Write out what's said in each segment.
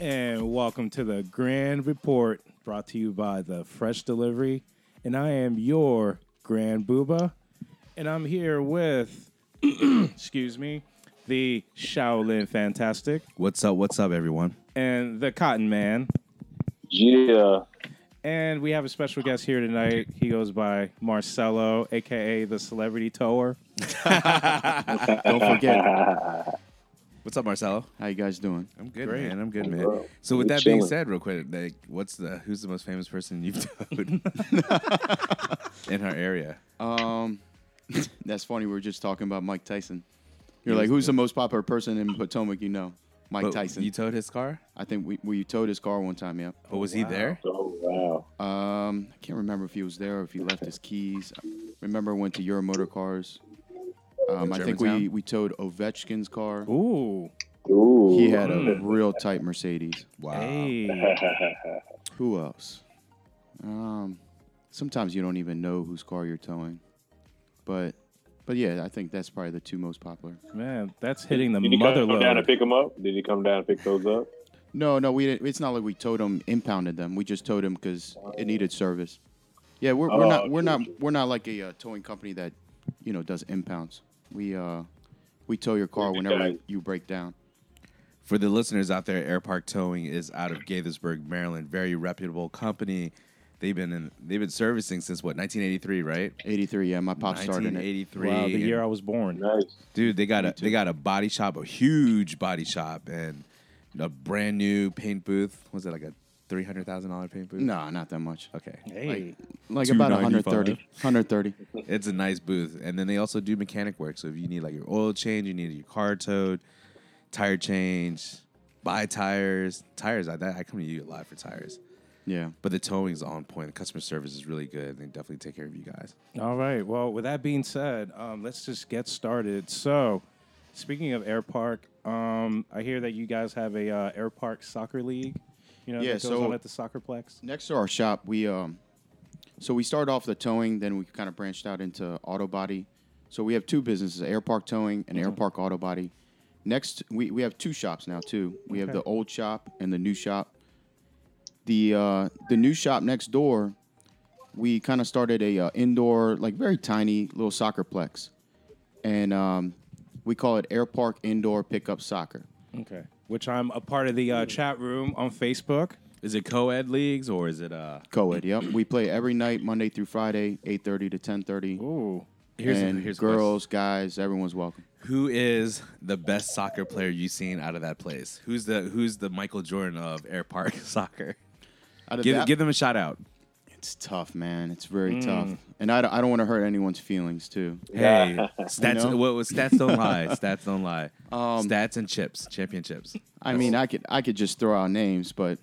And welcome to the Grand Report brought to you by the Fresh Delivery. And I am your Grand Booba. And I'm here with, excuse me, the Shaolin Fantastic What's up? What's up, everyone? and the Cotton Man. Yeah. And we have a special guest here tonight. He goes by Marcello, aka the Celebrity Tower. Don't forget. What's up, Marcello? How you guys doing? I'm good, Great. man. I'm good, man. Bro, So, with we that being chilling. said, real quick, like, what's the who's the most famous person you've towed in our area? Um, that's funny. We were just talking about Mike Tyson. You're He like, who's good. the most popular person in Potomac? You know, Mike But Tyson. You towed his car? I think we we towed his car one time. Yeah. But was he there? Oh wow. Um, I can't remember if he was there or if he left his keys. Remember, went to Euro Motor Cars. Um, I think we we towed Ovechkin's car. Ooh. Ooh. He had a Mm. real tight Mercedes. Wow. Hey. Who else? Um, sometimes you don't even know whose car you're towing, but but yeah, I think that's probably the two most popular. Man, that's hitting the Did he mother come, come down load. and pick him up? Did he come down and pick those up? No, no, we didn't. It's not like we towed them, impounded them. We just towed them because it needed service. Yeah, we're, we're Oh, not we're true, not we're not like a uh, towing company that you know does impounds. We uh we tow your car whenever guys. you break down. For the listeners out there, Air Park Towing is out of Gaithersburg, Maryland. Very reputable company. They've been in, they've been servicing since what 1983, right? 83, yeah, my pop started in it. 1983. Wow, the year I was born. Nice. Dude, they got a they got a body shop, a huge body shop, and a brand new paint booth. Was it like a three hundred thousand dollar paint booth? No, not that much. Okay, Hey. Like about 130. 130. it's a nice booth, and then they also do mechanic work. So if you need like your oil change, you need your car towed, tire change, buy tires, tires. I that I come to you a lot for tires, Yeah. but the towing is on point. The customer service is really good. They definitely take care of you guys. All right. Well, with that being said, um, let's just get started. So, speaking of Air Park, um, I hear that you guys have a uh, Air Park soccer league. You know, Yeah, that goes so- on at the soccerplex. Next to our shop, we um, so we started off the towing, then we kind of branched out into auto body. So we have two businesses: Air Park Towing and Air Park Auto Body. Next, we, we have two shops now too. We have Okay. the old shop and the new shop. The uh, the new shop next door, we kind of started a uh, indoor, like very tiny little soccerplex, and um, we call it Air Park Indoor Pickup Soccer. Okay. Which I'm a part of the uh, chat room on Facebook. Is it co-ed leagues or is it uh? Co-ed, yep. We play every night, Monday through Friday, eight thirty to ten thirty. Ooh. Here's a- and here's a girls, guys, everyone's welcome. Who is the best soccer player you've seen out of that place? Who's the Who's the Michael Jordan of Air Park Soccer? Out of Give, that, give them a shout out. It's tough, man. It's very Mm. tough, and I, don't- I don't want to hurt anyone's feelings too. Hey, stats. know? What was stats don't lie. Stats don't lie. Um, stats and chips, championships. I mean, I could I could just throw out names, but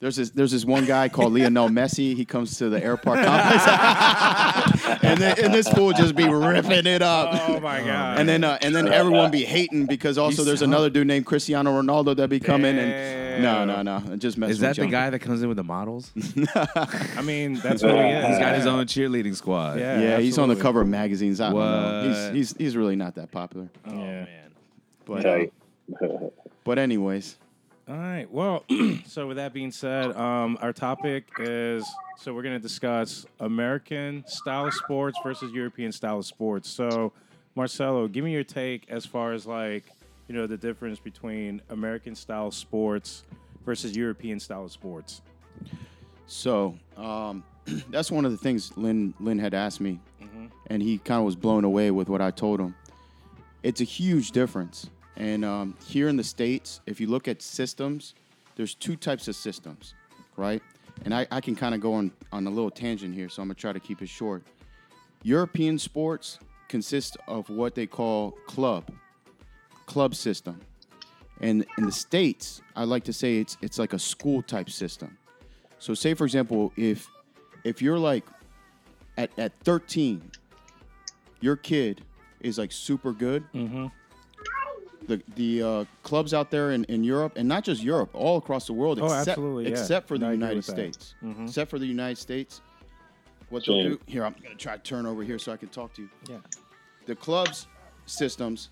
there's this there's this one guy called Lionel Messi. He comes to the airport complex, and, then, and this fool just be ripping it up. Oh my God. And then, uh, and then everyone be hating because also You there's suck. another dude named Cristiano Ronaldo that be coming and no, no, Damn. no, just messing Is that with the guy that comes in with the models? He's I mean, that's who he is. He's got his own cheerleading squad. Yeah. Yeah, he's on the absolutely. cover of magazines. I don't know. What? He's, he's he's really not that popular. Yeah. man. But uh, but anyways, All right. Well, so with that being said, um, our topic is so we're going to discuss American style of sports versus European style of sports. So, Marcello, give me your take as far as like you know the difference between American style sports versus European style sports. so um, that's one of the things Lynn Lynn had asked me, Mhm. and he kind of was blown away with what I told him. It's a huge difference, and um, here in the states, if you look at systems, there's two types of systems, right? And I, I can kind of go on on a little tangent here, so I'm gonna try to keep it short. European sports consist of what they call club, club system. And in the states, I like to say it's it's like a school type system. So say for example, if if you're like at, at 13, your kid is like super good. Mm-hmm. The the uh, clubs out there in, in Europe and not just Europe, all across the world, Oh, except absolutely, yeah. except for the I United with that. States. Mhm. Except for the United States, what they'll do here, I'm gonna try to turn over here so I can talk to you Yeah. the clubs systems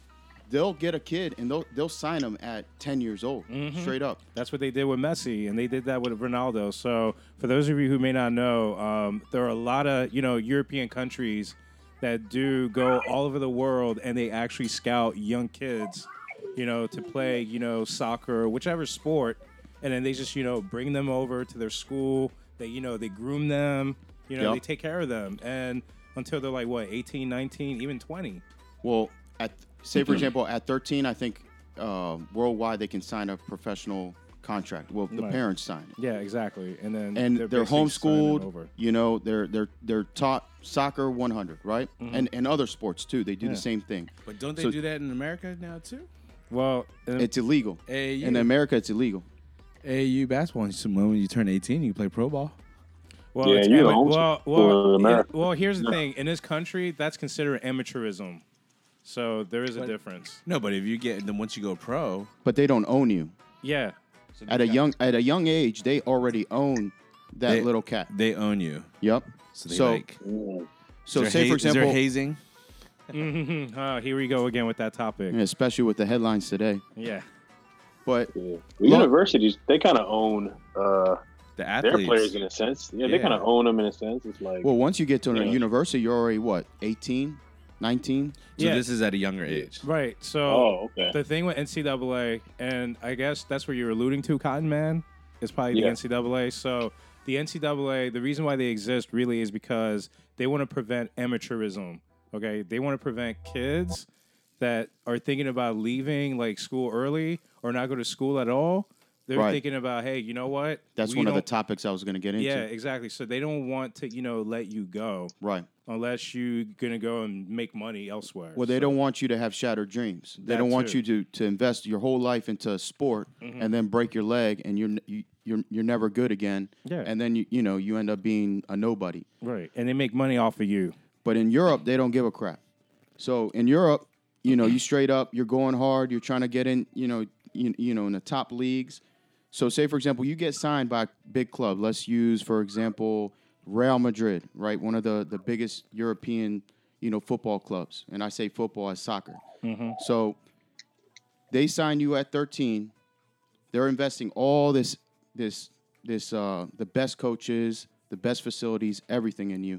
they'll get a kid and they'll they'll sign them at 10 years old, Mm-hmm. straight up. That's what they did with Messi, and they did that with Ronaldo. So, for those of you who may not know, um, there are a lot of you know European countries that do go all over the world, and they actually scout young kids, you know, to play you know soccer, whichever sport, and then they just you know bring them over to their school. They you know they groom them, you know Yep. they take care of them, and until they're like what 18, 19, even 20. Well, at say for example, at 13, I think uh, worldwide they can sign a professional contract. Well, the Right. parents sign it. Yeah, exactly. And then and they're they're, basically signing homeschooled. over. You know, they're they're they're taught soccer 100, right? And and other sports too. They do Mm-hmm. Yeah. the same thing. But don't they So- do that in America now too? Well, and- It's illegal. AAU. In America, it's illegal. AAU basketball. you- When you turn 18, you play pro ball. Well, Yeah, it's you ama- don't well, school well, in America. well. Here's the thing: in this country, that's considered amateurism. So there is a difference. No, but if you get then once you go pro, But they don't own you. Yeah, At a young at a young age, they already own that They- little cat. they own you. Yep. So they So like. So is there say for ha- is there example, hazing. Mhm. oh, here we go again with that topic. yeah, especially with the headlines today. Yeah, But Yeah. Well, universities, they kind of own uh, The their athletes. players in a sense. Yeah, they Yeah. kind of own them in a sense. It's like, well, once you get to a Yeah. university, you're already what 18, 19. So Yeah. this is at a younger age. right. So oh, okay. the thing with NCAA, and I guess that's where you're alluding to, Cotton Man, is probably Yeah. the NCAA. So the NCAA, the reason why they exist really is because they want to prevent amateurism. Okay, they want to prevent kids that are thinking about leaving like school early or not go to school at all. They're Right. thinking about, hey, you know what? That's We one of the topics I was going to get into. Yeah, exactly. So they don't want to, you know, let you go Right. unless you're gonna go and make money elsewhere. Well, they So- don't want you to have shattered dreams. They That don't want too. you to, to invest your whole life into a sport Mm-hmm. and then break your leg and you're you, you're you're never good again. Yeah. And then you you know you end up being a nobody. right, and they make money off of you. But in Europe, they don't give a crap. So in Europe, you know, you straight up, you're going hard, you're trying to get in, you know, you, you know, in the top leagues. So say for example, you get signed by a big club. Let's use for example Real Madrid, right? One of the the biggest European, you know, football clubs. And I say football as soccer. So they sign you at 13. They're investing all this this this uh the best coaches, the best facilities, everything in you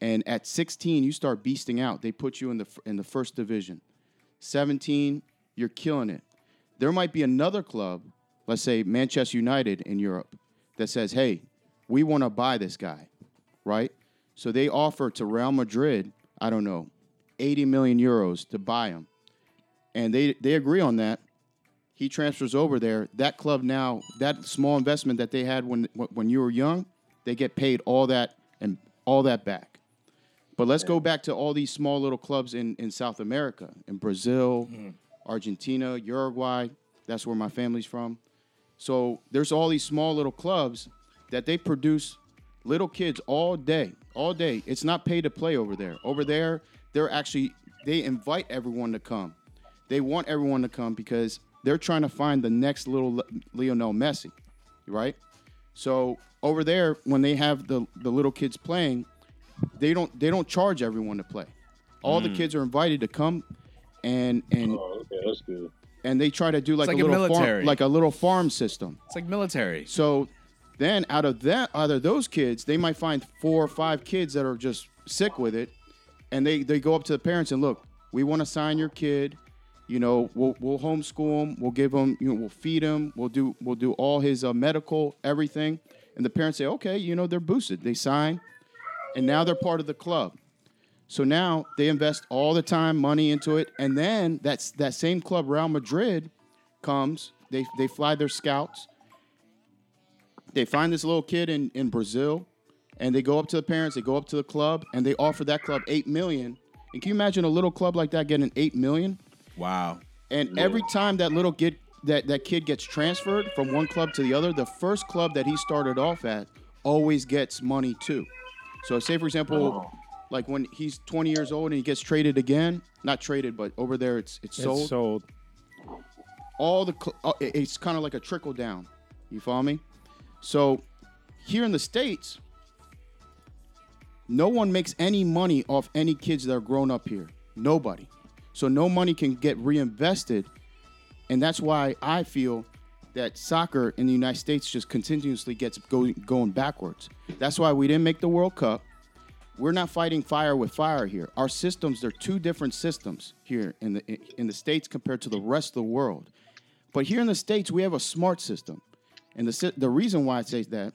and at 16 you start beasting out they put you in the in the first division 17 you're killing it there might be another club let's say manchester united in europe that says hey we want to buy this guy right? So they offer to real madrid i don't know 80 million euros to buy him. And they they agree on that. He transfers over there. That club now that small investment that they had when when you were young they get paid all that and all that back. But let's go back to all these small little clubs in, in South America, in Brazil, mm-hmm. Argentina, Uruguay. That's where my family's from. So there's all these small little clubs that they produce little kids all day, all day. It's not pay to play over there. Over there, they're actually they invite everyone to come. They want everyone to come because they're trying to find the next little Le- Lionel Messi, right? So over there, when they have the, the little kids playing, they don't they don't charge everyone to play. All Mm. the kids are invited to come, and and oh, okay, that's good. And they try to do like, like a a little military. farm, like a little farm system. It's like military. So then out of that, out of those kids, they might find four or five kids that are just sick with it, and they they go up to the parents and look, we want to sign your kid. You know, we'll we'll homeschool him. We'll give him, you know, we'll feed him. We'll do we'll do all his uh, medical everything. And the parents say, okay, you know, they're boosted. They sign, and now they're part of the club. So now they invest all the time, money into it, and then that's that same club, Real Madrid, comes. They they fly their scouts. They find this little kid in, in Brazil, and they go up to the parents. They go up to the club, and they offer that club eight million. And can you imagine a little club like that getting eight million? Wow. And every time that little kid that, that kid gets transferred from one club to the other, the first club that he started off at always gets money too. So say for example, oh. Like when he's 20 years old and he gets traded again, not traded, but over there it's it's sold. It's sold. All the cl- uh, it- it's kind of like a trickle down. You follow me? So here in the states, no one makes any money off any kids that are grown up here. Nobody. So no money can get reinvested. And that's why I feel that soccer in the United States just continuously gets go, going backwards. That's why we didn't make the World Cup. We're not fighting fire with fire here. Our systems, they're two different systems here in the in the States compared to the rest of the world. But here in the States, we have a smart system. And the, the reason why I say that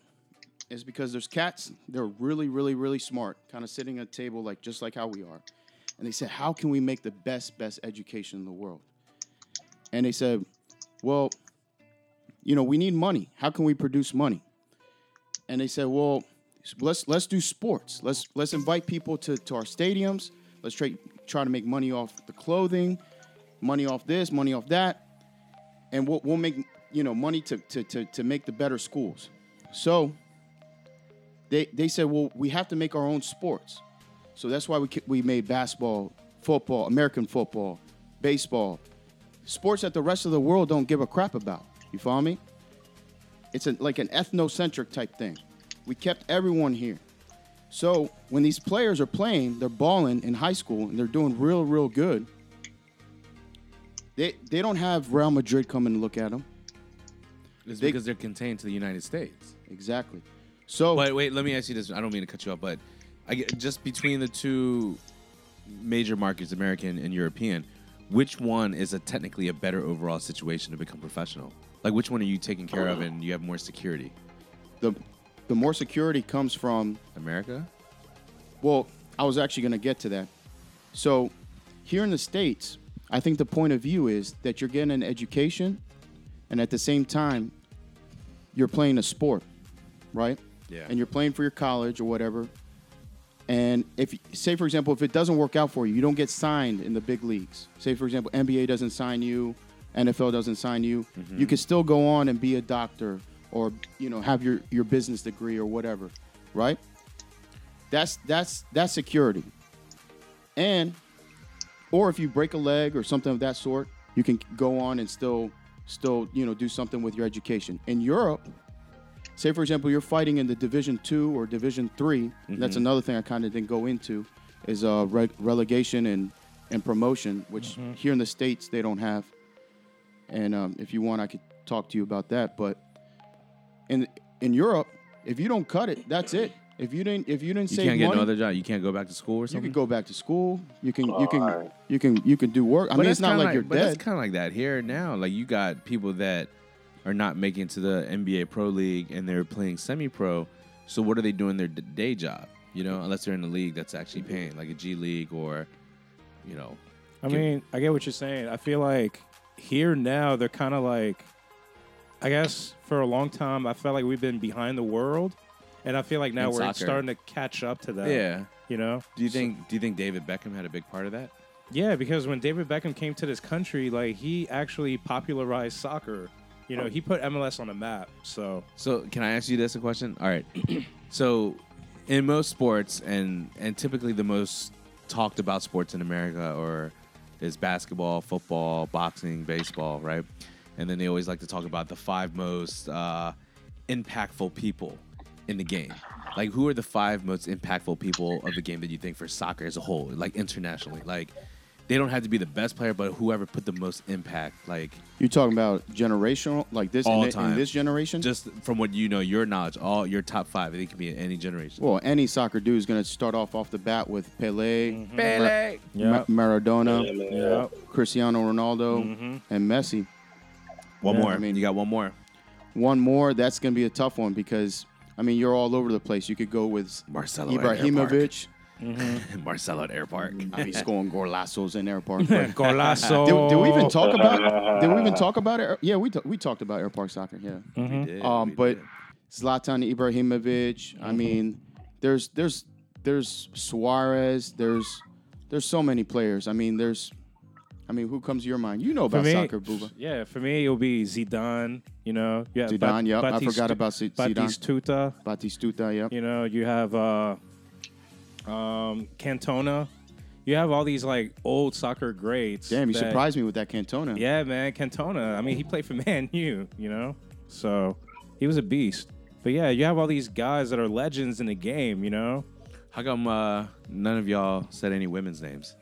is because there's cats, they're really, really, really smart, kind of sitting at a table like just like how we are. And they said, How can we make the best, best education in the world? And they said, Well, you know, we need money. How can we produce money? And they said, Well, let's let's do sports. Let's let's invite people to, to our stadiums. Let's try try to make money off the clothing, money off this, money off that. And we'll, we'll make you know money to, to, to, to make the better schools. So they they said, well, we have to make our own sports. So that's why we we made basketball, football, American football, baseball, sports that the rest of the world don't give a crap about. You follow me? It's a, like an ethnocentric type thing. We kept everyone here. So when these players are playing, they're balling in high school and they're doing real, real good. They they don't have Real Madrid coming to look at them. It's They- because they're contained to the United States. Exactly. So But wait, let me ask you this. I don't mean to cut you off, but I get, just between the two major markets, American and European, which one is a technically a better overall situation to become professional? Like, which one are you taking care of oh. and you have more security? the the more security comes from America? Well, I was actually going to get to that. So, here in the States, I think the point of view is that you're getting an education and at the same time, you're playing a sport, right? Yeah. And you're playing for your college or whatever. And if, say, for example, if it doesn't work out for you, you don't get signed in the big leagues. Say, for example, NBA doesn't sign you, NFL doesn't sign you, mm-hmm. you can still go on and be a doctor or, you know, have your, your business degree or whatever, right? That's that's that's security. And or if you break a leg or something of that sort, you can go on and still still, you know, do something with your education. In Europe, say for example, you're fighting in the Division 2 or Division 3, that's another thing I kind of didn't go into is uh re- relegation and and promotion, which here in the states they don't have. And um, if you want I could talk to you about that, but in in Europe, if you don't cut it, that's it. If you didn't, if you didn't You save can't get money, no other job. You can't go back to school or something. you something. can go back to school. You can, you can, Alright. you can, you can do work. I But mean, it's not kinda like, you're but dead. It's kind of like that here now. Like you got people that are not making it to the NBA Pro League and they're playing semi-pro. So what are they doing their d- day job? You know, unless they're in a league that's actually paying, like a G League or, you know, I Give- mean, I get what you're saying. I feel like here now they're kind of like, I guess for a long time I felt like we've been behind the world, and I feel like now In we're soccer. starting to catch up to that. yeah. you know. Do you think? Do you think David Beckham had a big part of that? Yeah, because when David Beckham came to this country, like he actually popularized soccer. You know, he put MLS on the map. So So can I ask you this a question? All right. so in most sports and and typically the most talked about sports in America or is basketball, football, boxing, baseball, right? And then they always like to talk about the five most uh, impactful people in the game. Like who are the five most impactful people of the game that you think for soccer as a whole, like internationally? Like they don't have to be the best player, but whoever put the most impact, like You're talking about generational, like this All in, time. in this generation. just from what you know, your knowledge, all your top five, it think can be in any generation. well, any soccer dude is going to start off off the bat with Pele, Pele. yeah, Ma- Maradona, Yeah, man. Cristiano Ronaldo, Mhm. and Messi. One Yeah, more. I mean- you got one more. One more, that's going to be a tough one because I mean you're all over the place. You could go with Marcello at Air Park. Ibrahimovic. Marcello at Air Park. I mean, he's scoring golazos in Air Park. but- Golazo. Did, did we even talk about? Did we even talk about it? Yeah, we ta- we talked about Air Park soccer. Yeah. Mhm. We did, Um, we but did. Zlatan Ibrahimovic. I mean, there's there's there's Suarez. There's there's so many players. I mean, there's. I mean, who comes to your mind? You know about me, soccer, Booba. Yeah, for me it'll be Zidane. You know, yeah, Zidane, yep, I forgot about Z- Zidane. Batistuta. Batistuta. Yep. You know, you have uh, um, Cantona. You have all these like old soccer greats. Damn, you that- surprised me with that Cantona. Yeah, man, Cantona. I mean, he played for Man U. You know, so he was a beast. But yeah, you have all these guys that are legends in the game. You know, How come uh, none of y'all said any women's names?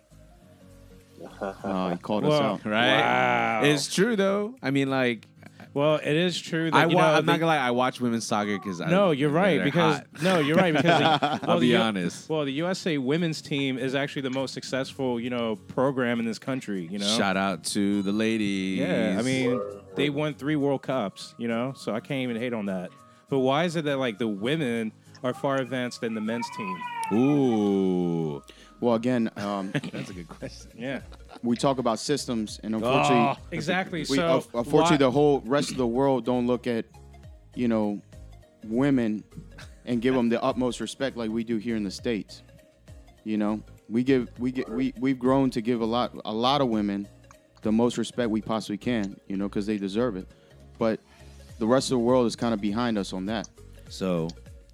Uh, he called us Well, out. right? Wow. It's true though. I mean, like Well, it is true that I you wa- know, I'm the- not gonna lie. I watch women's soccer because I. No, you're right because hot. no, you're right because the, well, I'll the be U- honest. Well, the USA women's team is actually the most successful, you know, program in this country. You know, Shout out to the ladies. yeah. I mean, they won three World Cups. You know, so I can't even hate on that. But why is it that like the women are far advanced than the men's team? ooh, Well, again, um, that's a good question. Yeah. we talk about systems, and unfortunately, Oh, exactly. we, so un- unfortunately, why- the whole rest of the world don't look at, you know, women and give them the utmost respect like we do here in the states. You know, we give we get we we've grown to give a lot a lot of women the most respect we possibly can. You know, because they deserve it. But the rest of the world is kind of behind us on that. So,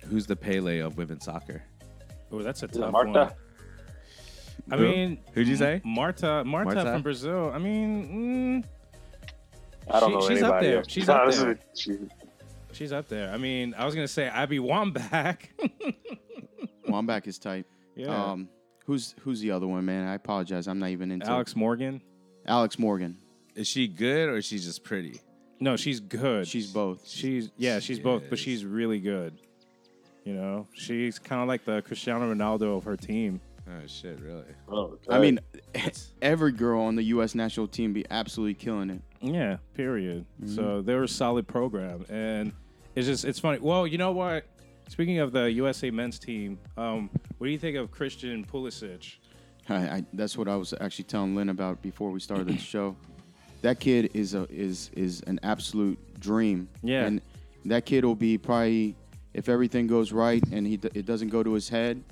who's the Pele of women's soccer? oh, that's a Is it tough Marta? one. I Who? mean, Who'd you say? Marta, Marta, Marta? from Brazil. I mean, mm, I don't She- know she's up there. else. She's up there. she- she's up there. I mean, I was gonna say Abby Wambach. Wambach is tight. yeah. Um, who's who's the other one, man? I apologize. I'm not even into Alex Morgan. Alex Morgan. Is she good or is she just pretty? No, she's good. She's both. She's yeah, she's She both, but she's really good. You know, she's kind of like the Cristiano Ronaldo of her team. Oh shit, really? oh, I mean, every girl on the U.S. national team be absolutely killing it. Yeah, period. Mm-hmm. So they're a solid program, and it's just it's funny. Well, you know what? Speaking of the USA men's team, um, what do you think of Christian Pulisic? I, I, that's what I was actually telling Lynn about before we started the show. That kid is a is is an absolute dream. Yeah. and that kid will be probably if everything goes right and he it doesn't go to his head.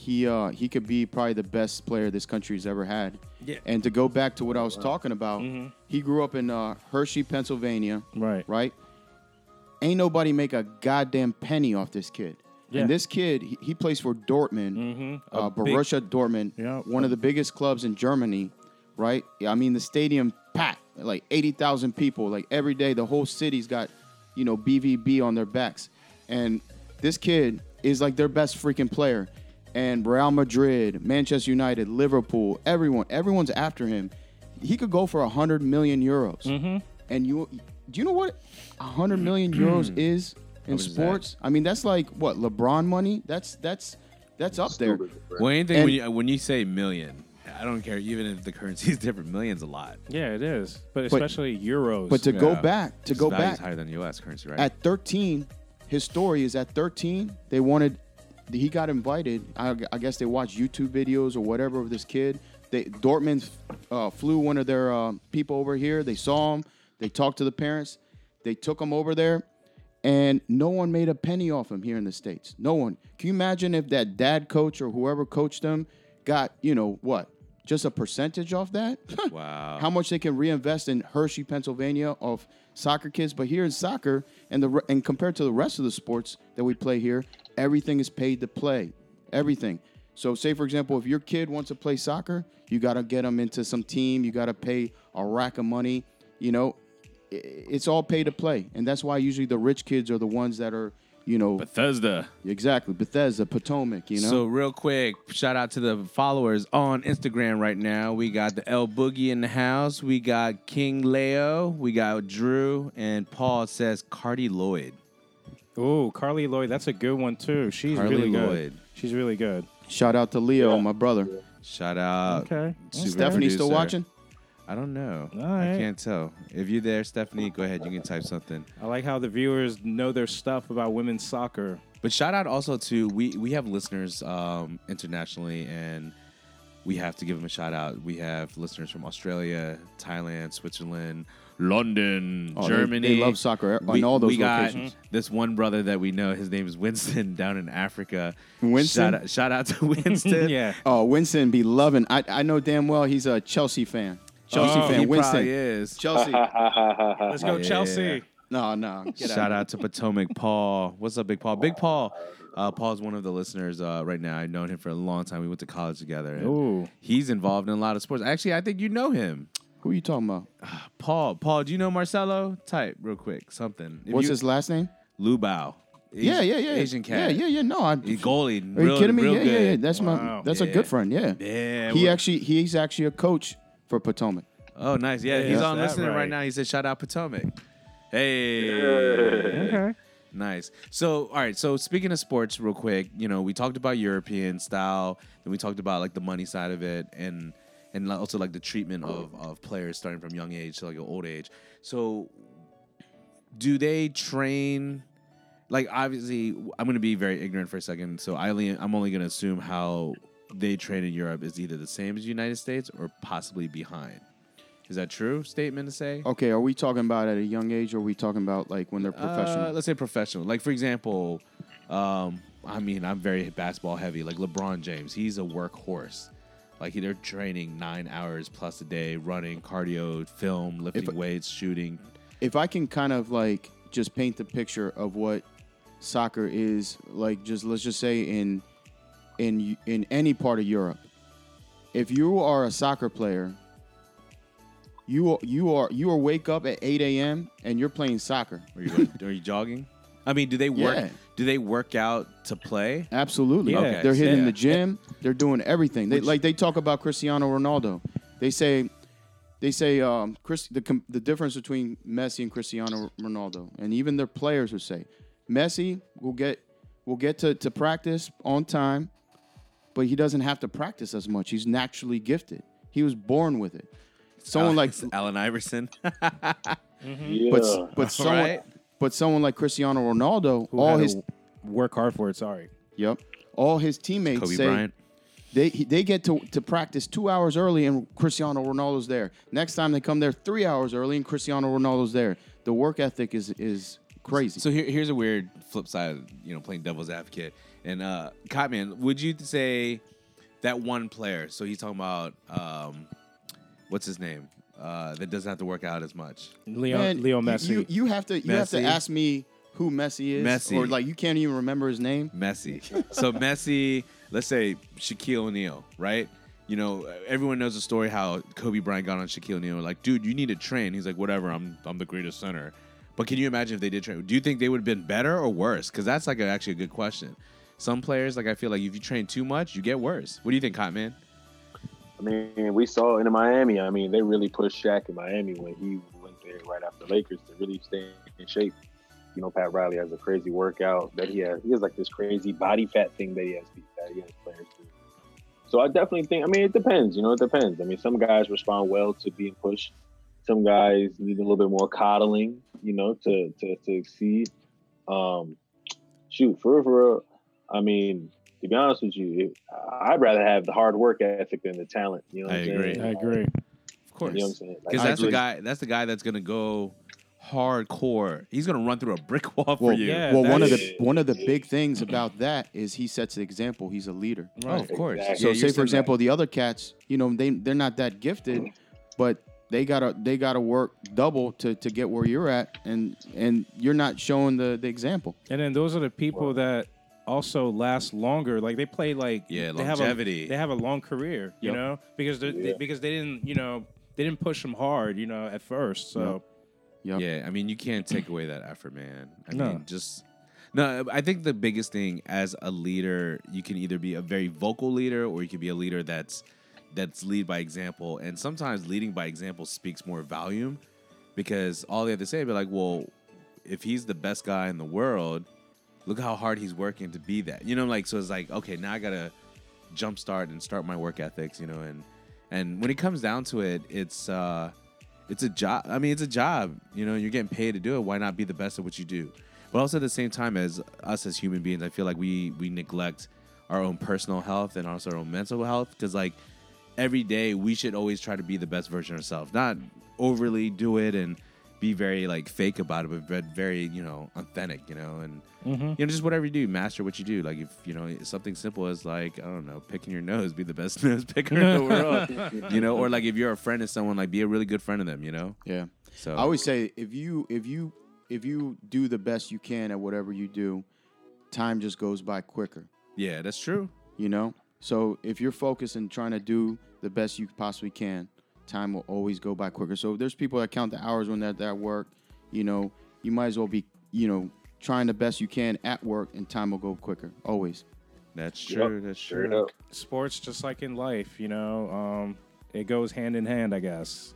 He uh he could be probably the best player this country's ever had. Yeah. And to go back to what I was talking about, Mhm. he grew up in uh, Hershey, Pennsylvania. Right. right? Ain't nobody make a goddamn penny off this kid. Yeah. And this kid, he, he plays for Dortmund, Mm-hmm. uh, Borussia Dortmund, Yeah. one of the biggest clubs in Germany, right? I mean, the stadium packed, like 80,000 people. Like every day, the whole city's got, you know, BVB on their backs. And this kid is like their best freaking player. And Real Madrid, Manchester United, Liverpool, everyone, everyone's after him. He could go for 100 million euros. Mm-hmm. And you, do you know what 100 million euros is in much is that? sports? I mean, that's like what LeBron money. That's that's that's up there. stupid, bro. Well, anything And- when you when you say million, I don't care. Even if the currency is different, millions a lot. Yeah, it is, but especially euros. But to go back, to Its go back higher than U.S. currency, right? at 13, his story is at 13. They wanted, he got invited. I, I guess they watched YouTube videos or whatever of this kid. They Dortmund uh, flew one of their uh, people over here. They saw him. They talked to the parents. They took him over there, and no one made a penny off him here in the states. No one. Can you imagine if that dad coach or whoever coached him got you know what, just a percentage off that? wow. how much they can reinvest in Hershey, Pennsylvania, of soccer kids. But here in soccer, and the and compared to the rest of the sports that we play here, everything is paid to play, everything. So, say for example, if your kid wants to play soccer, you got to get them into some team. You got to pay a rack of money. You know, it's all pay to play, and that's why usually the rich kids are the ones that are, you know, Bethesda. exactly Bethesda, Potomac. You know, So real quick, shout out to the followers on Instagram right now. We got the El Boogie in the house. We got King Leo. We got Drew and Paul says Cardi Lloyd. Oh, Carli Lloyd, that's a good one too. She's Carli really good. Lloyd. She's really good. shout out to Leo, Yeah. my brother. Shout out. Okay. super Stephanie still watching? I don't know. All I can't tell. If you're there, Stephanie, go ahead. You can type something. I like how the viewers know their stuff about women's soccer. But shout out also to we we have listeners um, internationally, and we have to give them a shout out. We have listeners from Australia, Thailand, Switzerland, London, Oh, Germany. they love soccer on all those we got this one brother that we know. His name is Winston down in Africa. Winston? Shout out, shout out to Winston. yeah. Oh, Winston be loving. I I know damn well he's a Chelsea fan. Chelsea Oh, fan. he Winston. probably is. Chelsea. Let's go, Yeah. Chelsea. no, no. Get Shout out. out to Potomac Paul. What's up, Big Paul? Big Paul. Uh, Paul's one of the listeners uh, right now. I've known him for a long time. We went to college together. Ooh. He's involved in a lot of sports. Actually, I think you know him. Who are you talking about? Paul. Paul, do you know Marcello? Type real quick something. If What's you- his last name? Lubao. yeah, yeah, yeah. Asian cat. Yeah, yeah, yeah. No, I. He goalie. Are you real, kidding me? Yeah, good. yeah, yeah. That's my. Wow. That's a good friend. Yeah. Yeah, He well- actually, he's actually a coach for Potomac. Oh, nice. Yeah, Yeah, he's on listening right. right? now. He said, "Shout out Potomac." Hey. Okay. Nice. So, all right. So, speaking of sports, real quick, you know, we talked about European style, and we talked about like the money side of it, and and also like the treatment of of players starting from young age to like an old age. So, do they train? Like, obviously, I'm going to be very ignorant for a second. So, I only, I'm only going to assume how they train in Europe is either the same as the United States or possibly behind. Is that true statement to say? Okay, are we talking about at a young age, or are we talking about like when they're professional? Uh, let's say professional. Like for example, um, I mean, I'm very basketball heavy. Like LeBron James, he's a workhorse. Like they're training nine hours plus a day, running, cardio, film, lifting If- weights, shooting. if I can kind of like just paint the picture of what soccer is like, just let's just say in in in any part of Europe, if you are a soccer player, you are, you are you are wake up at 8 a.m. and you're playing soccer. Are you are you jogging? I mean, do they work? Yeah. Do they work out to play? Absolutely. Yeah. Okay, They're hitting yeah. the gym. They're doing everything. They, Which- like they talk about Cristiano Ronaldo. They say, they say um, Chris, the the difference between Messi and Cristiano Ronaldo, and even their players would say, Messi will get will get to, to practice on time, but he doesn't have to practice as much. He's naturally gifted. He was born with it. Someone like Allen Iverson. Mm-hmm. Yeah. but but someone Right. but someone like Cristiano Ronaldo, Who all his work hard for it. Sorry. yep, all his teammates Kobe say Bryant. They they get to, to practice two hours early and Cristiano Ronaldo's there. Next time they come there three hours early and Cristiano Ronaldo's there. The work ethic is is crazy. So here, here's a weird flip side, of, you know, playing devil's advocate. And uh, Cotton Man, would you say that one player? So he's talking about um, what's his name? Uh, that doesn't have to work out as much. Leo, Man, Leo you- Messi. You, you have to you have to ask me who Messi is, Messi. or like you can't even remember his name. Messi. so Messi, let's say Shaquille O'Neal, right? You know, everyone knows the story how Kobe Bryant got on Shaquille O'Neal. Like, dude, you need to train. He's like, whatever. I'm I'm the greatest center. But can you imagine if they did train? Do you think they would have been better or worse? Because that's like a, actually a good question. Some players, like I feel like if you train too much, you get worse. What do you think, Hot Man? I mean, we saw in Miami. I mean, they really pushed Shaq in Miami when he went there right after Lakers to really stay in shape. You know, Pat Riley has a crazy workout that he has. He has like this crazy body fat thing that he has that he has players do. So I definitely think. I mean, it depends. You know, it depends. I mean, some guys respond well to being pushed. Some guys need a little bit more coddling. You know, to to to exceed. Um, shoot, for real, for real. I mean, to be honest with you, I'd rather have the hard work ethic than the talent. You know what I am saying? agree. I agree. Of course, You know what I'm saying? Like, because I that's the guy. That's the guy that's gonna go hardcore. He's gonna run through a brick wall for Well, you. yeah. well, one of the one of the big things about that is he sets the example. He's a leader. Oh, of course. Exactly. So Yeah, say for saying example, the other cats, you know, they they're not that gifted, but they gotta they gotta work double to, to get where you're at, and and you're not showing the the example. And then those are the people that also last longer. Like they play like Yeah, they longevity. Have a, they have a long career, you Yep. know, because they, they because they didn't you know they didn't push them hard, you know, at first. So Yep. Yeah, I mean, you can't take away that effort, man. I No. mean, just no. I think the biggest thing as a leader, you can either be a very vocal leader or you can be a leader that's that's lead by example. And sometimes leading by example speaks more volume because all they have to say be like, well, if he's the best guy in the world, look how hard he's working to be that. You know, like so it's like, okay, now I gotta jumpstart and start my work ethics, you know, and and when it comes down to it, it's uh it's a job. I mean, it's a job. You know, you're getting paid to do it. Why not be the best at what you do? But also at the same time, as us as human beings, I feel like we we neglect our own personal health and also our own mental health because like every day we should always try to be the best version of ourselves, not overly do it and be very like fake about it, but very you know authentic. You know, and mm-hmm. you know just whatever you do, master what you do. Like if you know something simple as like I don't know, picking your nose, be the best nose picker in the world. you know, or like if you're a friend of someone, like be a really good friend of them. You know. Yeah. So I always say if you if you if you do the best you can at whatever you do, time just goes by quicker. yeah, that's true. You know. So if you're focused and trying to do the best you possibly can, time will always go by quicker. So if there's people that count the hours when they're at work, you know, you might as well be, you know, trying the best you can at work, and time will go quicker. Always. That's Yep, true. That's true. up. sports just like in life, you know, um, it goes hand in hand, I guess.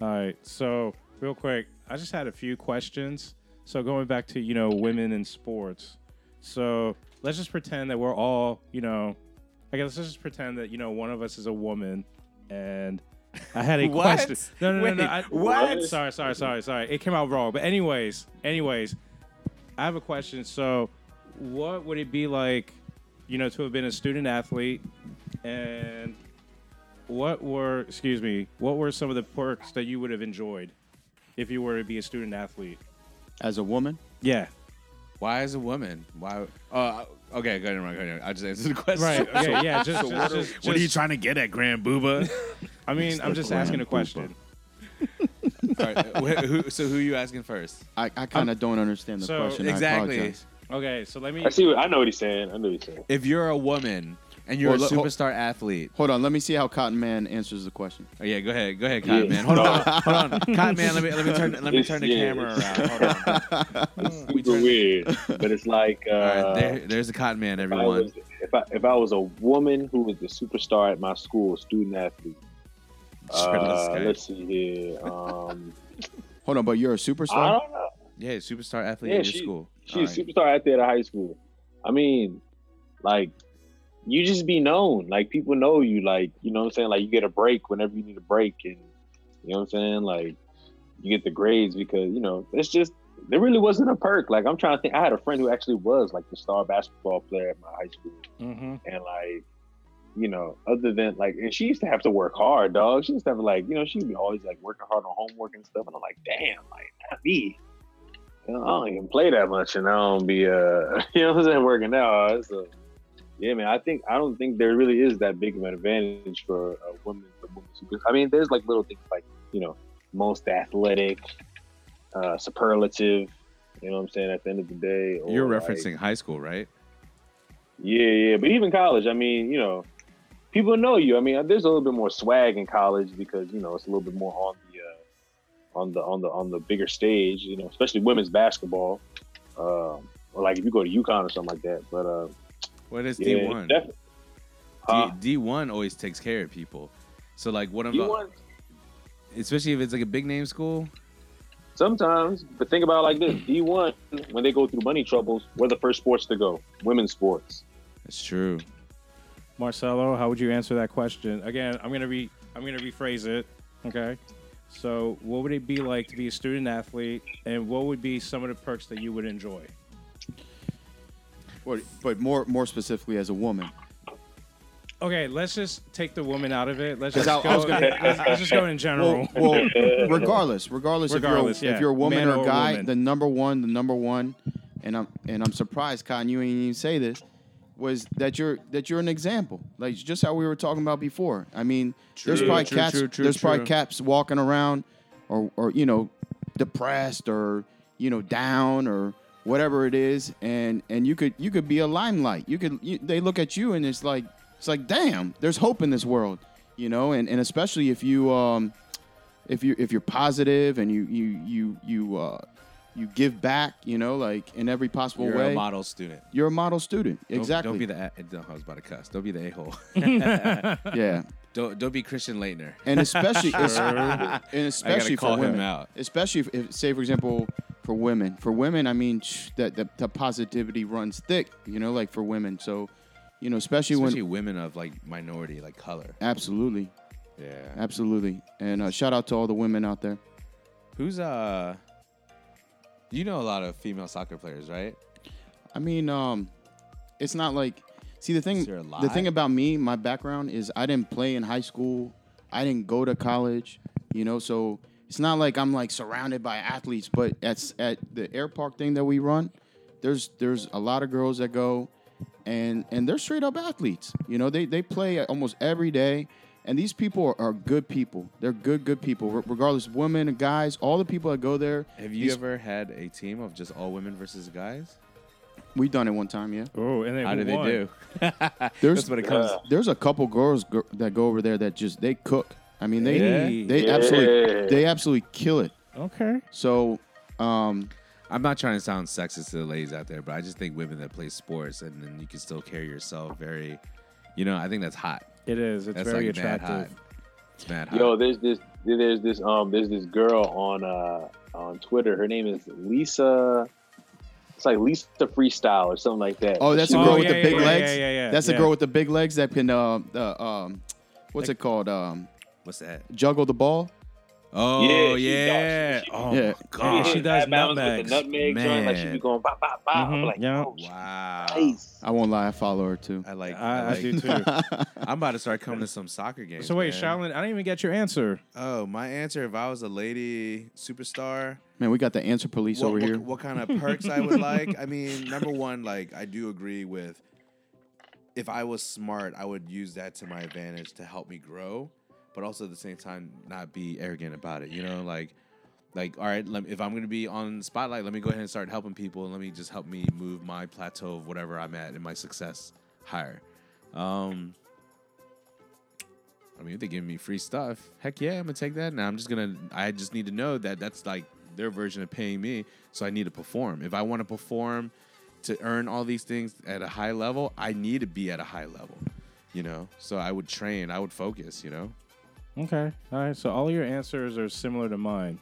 All right, so real quick, I just had a few questions. So going back to you know women in sports, so let's just pretend that we're all you know, I guess let's just pretend that you know one of us is a woman, and I had a What? question. No, no, no, Wait, no. I, what? Sorry, sorry, sorry, sorry. It came out wrong. But anyways, anyways, I have a question. So, what would it be like, you know, to have been a student athlete, and what were, excuse me, what were some of the perks that you would have enjoyed if you were to be a student athlete? As a woman, Yeah. Why is a woman? Why? Uh, okay, go ahead. Go ahead. I just answered the question. Right. Okay. Yeah. Just. so just, what are- just- What are you just- trying to get at, Grand Booba? I mean, I'm just asking a question. All right, wh- who, so who are you asking first? I, I kind of don't understand the so- question. Exactly. Apologize. Okay. So let me. I see. What, I know what he's saying. I know what he's saying. If you're a woman and you're Well, a look- hold- superstar athlete, Hold on, let me see how Cotton Man answers the question. oh yeah, go ahead, go ahead, Cotton Yeah. Man. Hold on, hold on, Cotton Man. Let me let me turn let me It's- turn the yeah, camera it's- around. Hold on. It's We super turn- weird, but it's like uh, All right, there, there's a Cotton Man, if I everyone. was if I if I was a woman who was the superstar at my school, student athlete. Sure, this Uh, let's see here. Um, Hold on, but you're a I superstar. don't know. Yeah, superstar athlete Yeah, at your she- school. She's a All right. superstar athlete at high school. I mean, like, you just be known. Like, people know you. Like, you know what I'm saying? Like, you get a break whenever you need a break. And, you know what I'm saying? Like, you get the grades because, you know, it's just, there really wasn't a perk. Like, I'm trying to think. I had a friend who actually was, like, the star basketball player at my high school. hmm And, like, you know, other than, like, and she used to have to work hard, dog. She used to have, like, you know, she'd be always, like, working hard on homework and stuff. And I'm like, damn, like, not me. You know, I don't even play that much, and I don't be, uh, you know, what I'm saying, working out. So, yeah, man, I think I don't think there really is that big of an advantage for a woman. For women. I mean, there's like little things like you know, most athletic, uh, superlative. You know what I'm saying? At the end of the day, or You're like- referencing high school, right? yeah, yeah, but even college, I mean, you know, people know you. I mean, there's a little bit more swag in college because you know it's a little bit more on the uh, on the on the on the bigger stage. You know, especially women's basketball, um, or like if you go to UConn or something like that. But uh, What is yeah, D one? Huh? D one always takes care of people. So like, what about, D1 especially if it's like a big name school? sometimes, but think about it like this: D1 when they go through money troubles, we're the first sports to go. Women's sports. That's true. Marcello, how would you answer that question? Again, I'm gonna re I'm gonna rephrase it. Okay. So, what would it be like to be a student athlete, and what would be some of the perks that you would enjoy? But, but more more specifically as a woman. Okay, let's just take the woman out of it. Let's just I- go. I was gonna- let's, let's just go in general. Well, well regardless, regardless, Regardless, if you're yeah. if you're a woman Man or a guy, woman. the number one, the number one, and I'm and I'm surprised, Cotton, you ain't even say this, was that you're that you're an example. Like just how we were talking about before. I mean, there's probably true, cats true, true, there's probably cats walking around or or you know, depressed or you know, down or whatever it is and and you could you could be a limelight. You could you, they look at you and it's like it's like damn, there's hope in this world, you know, and and especially if you um if you if you're positive and you you you you uh you give back, you know, like in every possible way. You're way. a model student. You're a model student. Don't- exactly. Don't, be the. a- no, I was about to cuss. Don't be the a hole. yeah. don't don't be Christian Laettner. And especially es- and especially gotta call for him women. out. Especially if, if say for example for women. For women, I mean sh- that the, the positivity runs thick, you know, like for women. So, you know, especially, when Especially when women of like minority, like color. absolutely, Yeah. absolutely. And uh, shout out to all the women out there. Who's uh? You know a lot of female soccer players, right? I mean, um, it's not like see the thing. Is there a The thing about me, my background is I didn't play in high school. I didn't go to college. You know, so it's not like I'm like surrounded by athletes. But at at the air park thing that we run, there's there's a lot of girls that go, and and they're straight up athletes. You know, they they play almost every day. And these people are, are good people. They're good, good people, re- regardless women guys. All the people that go there, Have you these- ever had a team of just all women versus guys? we've done it one time, yeah. oh, and then How who do they do? There's- That's what it comes. There's a couple girls go, that go over there that just they cook. I mean, they Hey. they Yeah. absolutely they absolutely kill it. Okay. So, um, I'm not trying to sound sexist to the ladies out there, but I just think women that play sports and then you can still carry yourself very, you know, I think that's hot. It is. It's That's very like attractive. hot. It's mad hot. Yo, there's this there's this um there's this girl on uh on Twitter. Her name is Lisa. It's like Lisa Freestyle or something like that. Oh, that's She- a girl Oh, with yeah, the yeah, big yeah, legs. yeah, yeah, yeah, That's yeah. a girl with the big legs that can uh, uh um, what's it called? Um, What's that? juggle the ball. Oh Yeah, she yeah. does. She- Oh Yeah. my Yeah, god. she does Bad balance with nutmegs. the nutmeg joint. Like she be Man. going bop bop bop. I'm Mhm, like, yeah. oh, Wow. nice. I won't lie, I follow her too. I like. I, I like- do too. I'm about to start coming to some soccer games. so wait, man. Shaolin, I didn't even get your answer. Oh, my answer if I was a lady superstar, Man, we got the answer police what, over what- here. what kind of perks I would like? I mean, number one, like I do agree with. If I was smart, I would use that to my advantage to help me grow, but also at the same time not be arrogant about it. You know, like, like all right, let, if I'm gonna be on spotlight, let me go ahead and start helping people, and let me just help me move my plateau of whatever I'm at in my success higher. Um, I mean, if they give me free stuff, heck yeah, I'm gonna take that. Now I'm just gonna. I just need to know that that's like their version of paying me, so I need to perform. If I want to perform to earn all these things at a high level, I need to be at a high level. You know, so I would train, I would focus. You know, Okay. All right. So all your answers are similar to mine.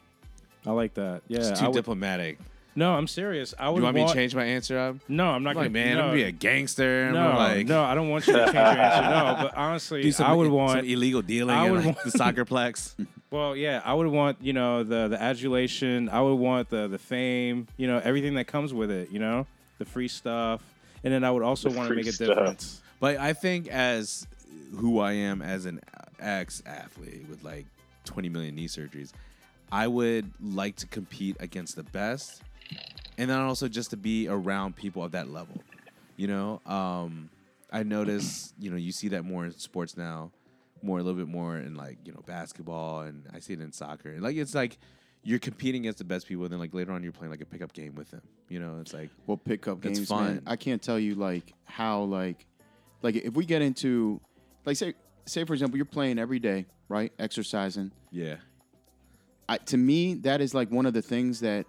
I like that. Yeah. it's too I would- diplomatic. no, I'm serious. I would You want me to want- change my answer up? No, I'm not I'm gonna like, man, no, I'm gonna be a gangster. I'm No, gonna, like no, I don't want you to change your answer. No, but honestly, do some, I would some want. illegal dealing I in would like, want- the soccerplex. Well, yeah, I would want you know the the adulation. I would want the the fame. You know everything that comes with it. You know the free stuff, and then I would also The want to free make a stuff. difference. But I think as who I am as an ex athlete with like 20 million knee surgeries, I would like to compete against the best, and then also just to be around people of that level. You know, um, I notice you know you see that more in sports now, more a little bit more in like you know basketball, and I see it in soccer. And Like it's like you're competing against the best people, and then like later on you're playing like a pickup game with them. You know, it's like Well, pickup games, fun. man. I can't tell you like how like like if we get into like say say for example you're playing every day, right? Exercising. yeah, I, to me, that is like one of the things that,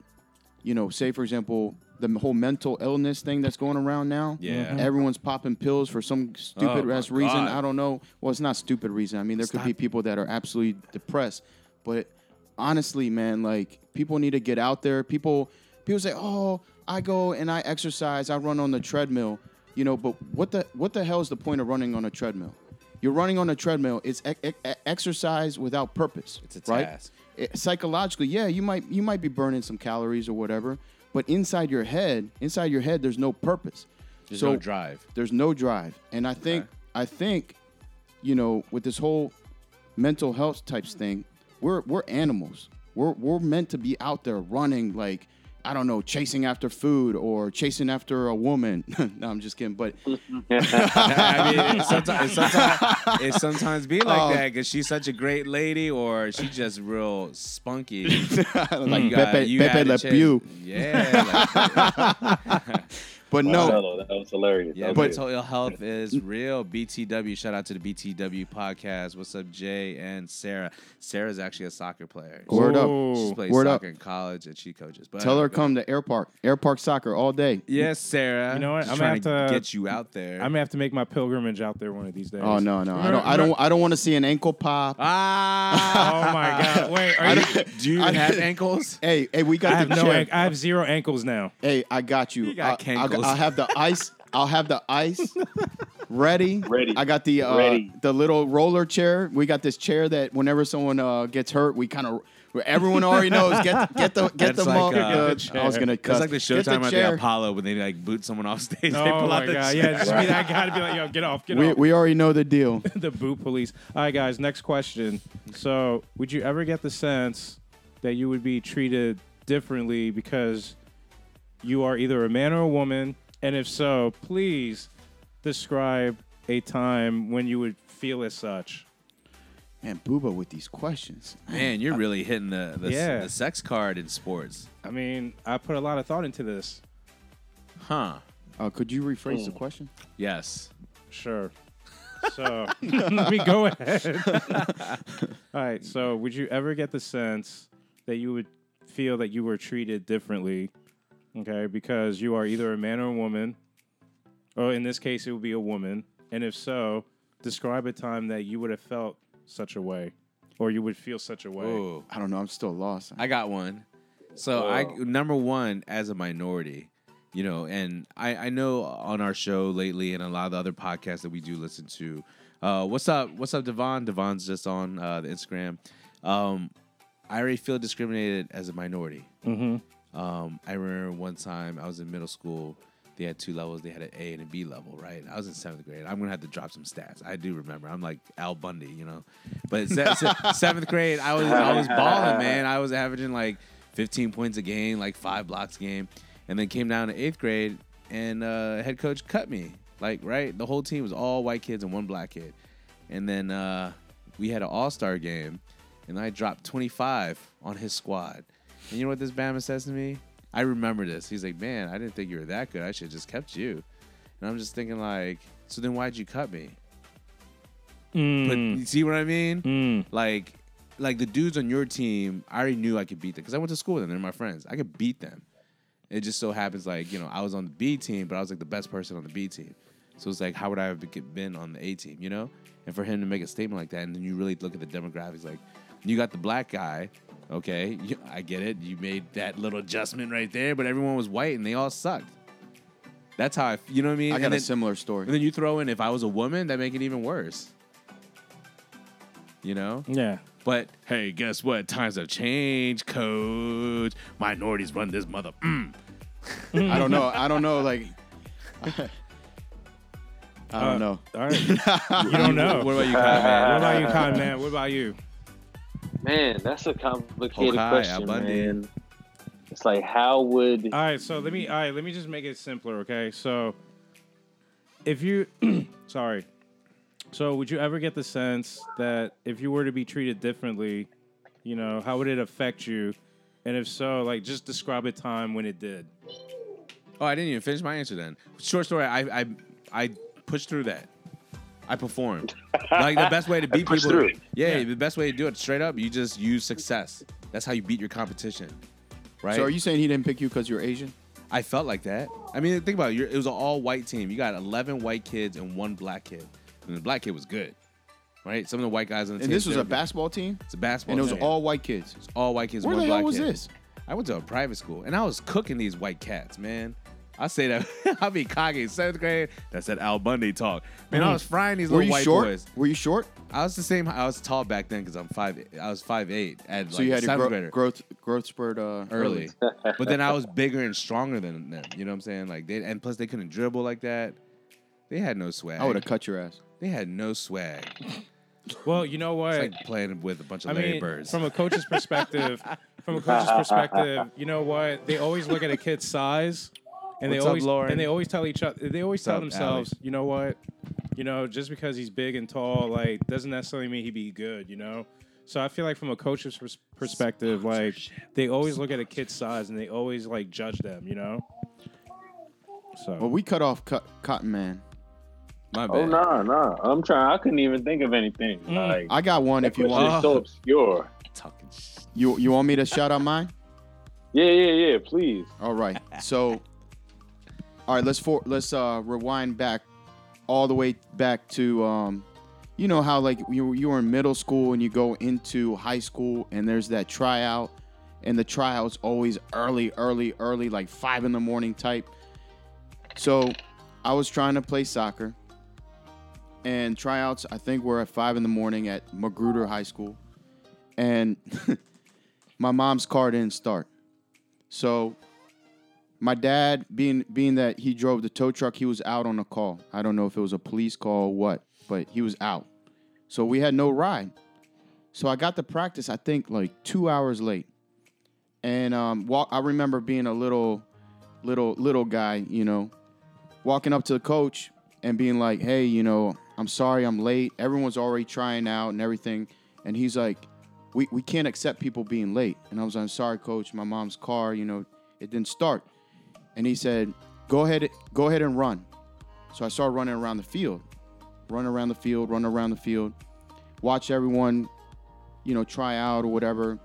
you know, say for example, the whole mental illness thing that's going around now. yeah. Mm-hmm. Everyone's popping pills for some stupid Oh, ass reason. God. I don't know. Well, it's not stupid reason. I mean, there could be people that are absolutely depressed. But honestly, man, like people need to get out there. People people say, "Oh, I go and I exercise. I run on the treadmill." You know, but what the what the hell is the point of running on a treadmill? You're running on a treadmill. It's e- e- exercise without purpose. It's a right? task. it- psychologically, yeah, you might you might be burning some calories or whatever, but inside your head, inside your head, there's no purpose. There's so no drive. there's no drive, and I think Okay. I think, you know, with this whole mental health types thing, we're we're animals. We're we're meant to be out there running like. I don't know, chasing after food or chasing after a woman. no, I'm just kidding. But I mean, it sometimes, it sometimes, it sometimes be like Oh. that because she's such a great lady, or she's just real spunky. like You got- Pepe, you Pepe Le Pew. Yeah, like, But no, Marcello, that was hilarious. yeah. But was mental health is real. BTW, shout out to the BTW podcast. What's up, Jay and Sarah? Sarah's actually a soccer player. Word up. Ooh. She's played Word soccer up. in college and she coaches. But tell her go come to Airpark, Air Park Soccer all day. Yes, Sarah. You know what? Just I'm trying gonna have to to- get you out there. I'm gonna have to make my pilgrimage out there one of these days. Oh no, no, I don't, I don't, I don't want to see an ankle pop. ah. Oh my god! Wait, are I you? don't- you I- have ankles? Hey, hey, we got I have the no. chair. An- I have zero ankles now. Hey, I got you. You got I, I'll, cankles. I'll have the ice. I'll have the ice ready. Ready. I got the uh, Ready. the little roller chair. We got this chair that whenever someone uh, gets hurt, we kind of everyone already knows. Get get the get That's the like, mo- uh, the- I was gonna It's cuss. like the Get Showtime at the Apollo when they like boot someone off stage. they Oh pull my out the god! chair. Yeah, just be that guy to be like, yo, get off, get We, off. we already know the deal. the boot police. All right, guys. Next question. So, would you ever get the sense that you would be treated differently because you are either a man or a woman? And if so, please describe a time when you would feel as such. Man, Booba with these questions. Man, you're really hitting the the, Yeah. the sex card in sports, I mean, I put a lot of thought into this. huh? Uh, could you rephrase the Hmm. question? Yes. Sure. So let me go ahead. All right. So, would you ever get the sense that you would feel that you were treated differently Okay, because you are either a man or a woman, or in this case, it would be a woman. And if so, describe a time that you would have felt such a way, or you would feel such a way. Ooh. I don't know. I'm still lost. I got one. So I Oh. number one as a minority, you know, and I I know on our show lately and a lot of the other podcasts that we do listen to. Uh, what's up? What's up, Devon? Devon's just on uh, the Instagram. Um, I already feel discriminated as a minority. Mm-hmm. Um, I remember one time I was in middle school. They had two levels. They had an A and a B level, right? I was in seventh grade. I'm gonna have to drop some stats. I do remember. I'm like Al Bundy, you know. But se- se- seventh grade, I was I was balling, man. I was averaging like 15 points a game, like five blocks a game, and then came down to eighth grade, and uh, head coach cut me. Like right, the whole team was all white kids and one black kid, and then uh, we had an All Star game, and I dropped 25 on his squad. And you know what this Bama says to me? I remember this. He's like, "Man, I didn't think you were that good. I should have just kept you." And I'm just thinking, like, so then why'd you cut me? But Mm. you see what I mean? Mm. Like, like the dudes on your team, I already knew I could beat them because I went to school with them. They're my friends. I could beat them. It just so happens, like, you know, I was on the B team, but I was like the best person on the B team. So it's like, how would I have been on the A team, you know? And for him to make a statement like that, and then you really look at the demographics, like, you got the black guy, okay, you, I get it. You made that little adjustment right there, but everyone was white and they all sucked. That's how I, you know what I mean? I got and a then, similar story. and then you throw in if I was a woman, that make it even worse. You know? Yeah. But hey, guess what? Times have changed, coach. Minorities run this mother. Mm. I don't know. I don't know. Like, I don't Uh, know. All right. you don't know. What about you, Kai, What about you, Con Man? What about you? Man, that's a complicated Hokai, question, Abundant. man. It's like, how would All right, so let me all right, let me just make it simpler, okay? So if you sorry. So would you ever get the sense that if you were to be treated differently, you know, how would it affect you? And if so, like just describe a time when it did. Oh, I didn't even finish my answer then. Short story. I I I pushed through that. I performed. like the best way to beat people. through. Yeah, Yeah. the best way to do it straight up. You just use success. That's how you beat your competition. Right. So are you saying he didn't pick you because you're Asian? I felt like that. I mean, think about it. You're, it was an all white team. You got 11 white kids and one black kid. And the black kid was good. Right? Some of the white guys on the And team. And this was a good. basketball team, It's a basketball and it was team. all white kids. It's all white kids, Where one the hell black was kid. this? I went to a private school and I was cooking these white cats, man. I say that I'll be cocky seventh grade. That's that Al Bundy talk. Man, I was frying these Were little you white short? boys. Were you short? I was the same. I was tall back then because I'm five. I was five eight at So like you had your seventh gro- grader growth growth spurt uh, early. but then I was bigger and stronger than them. You know what I'm saying? Like they and plus they couldn't dribble like that. They had no swag. I would have cut your ass. They had no swag. Well, you know what? It's like playing with a bunch of I Larry mean, Birds. from a coach's perspective, from a coach's perspective, you know what? They always look at a kid's size, and What's they up, always Lauren? and they always tell each other. They always tell up, themselves, you know what? You know, just because he's big and tall, like doesn't necessarily mean he'd be good. You know. So I feel like from a coach's pers- perspective, like they always look at a kid's size and they always like judge them. You know. So Well, we cut off cut, Cotton Man. My bad. Oh no, no. I'm trying. I couldn't even think of anything. Mm. Like I got one. If you question want, is so obscure. Talking you you want me to shout out mine? Yeah, yeah, yeah. Please. All right. So, all right. Let's for let's uh rewind back all the way back to um, you know how like you you were in middle school and you go into high school and there's that tryout, and the tryout's always early, early, early, like five in the morning type. So, I was trying to play soccer, and tryouts I think were at five in the morning at Magruder High School, and my mom's car didn't start. So my dad, being being that he drove the tow truck, he was out on a call. I don't know if it was a police call or what, but he was out. So we had no ride. So I got to practice, I think like two hours late. And um, walk, I remember being a little, little, little guy, you know, walking up to the coach and being like, "Hey, you know, I'm sorry, I'm late. Everyone's already trying out and everything." And he's like, we, we can't accept people being late. And I was like, I'm sorry, coach, my mom's car, you know, it didn't start. And he said, go ahead, go ahead and run. So I started running around the field, run around the field, run around the field, watch everyone, you know, try out or whatever.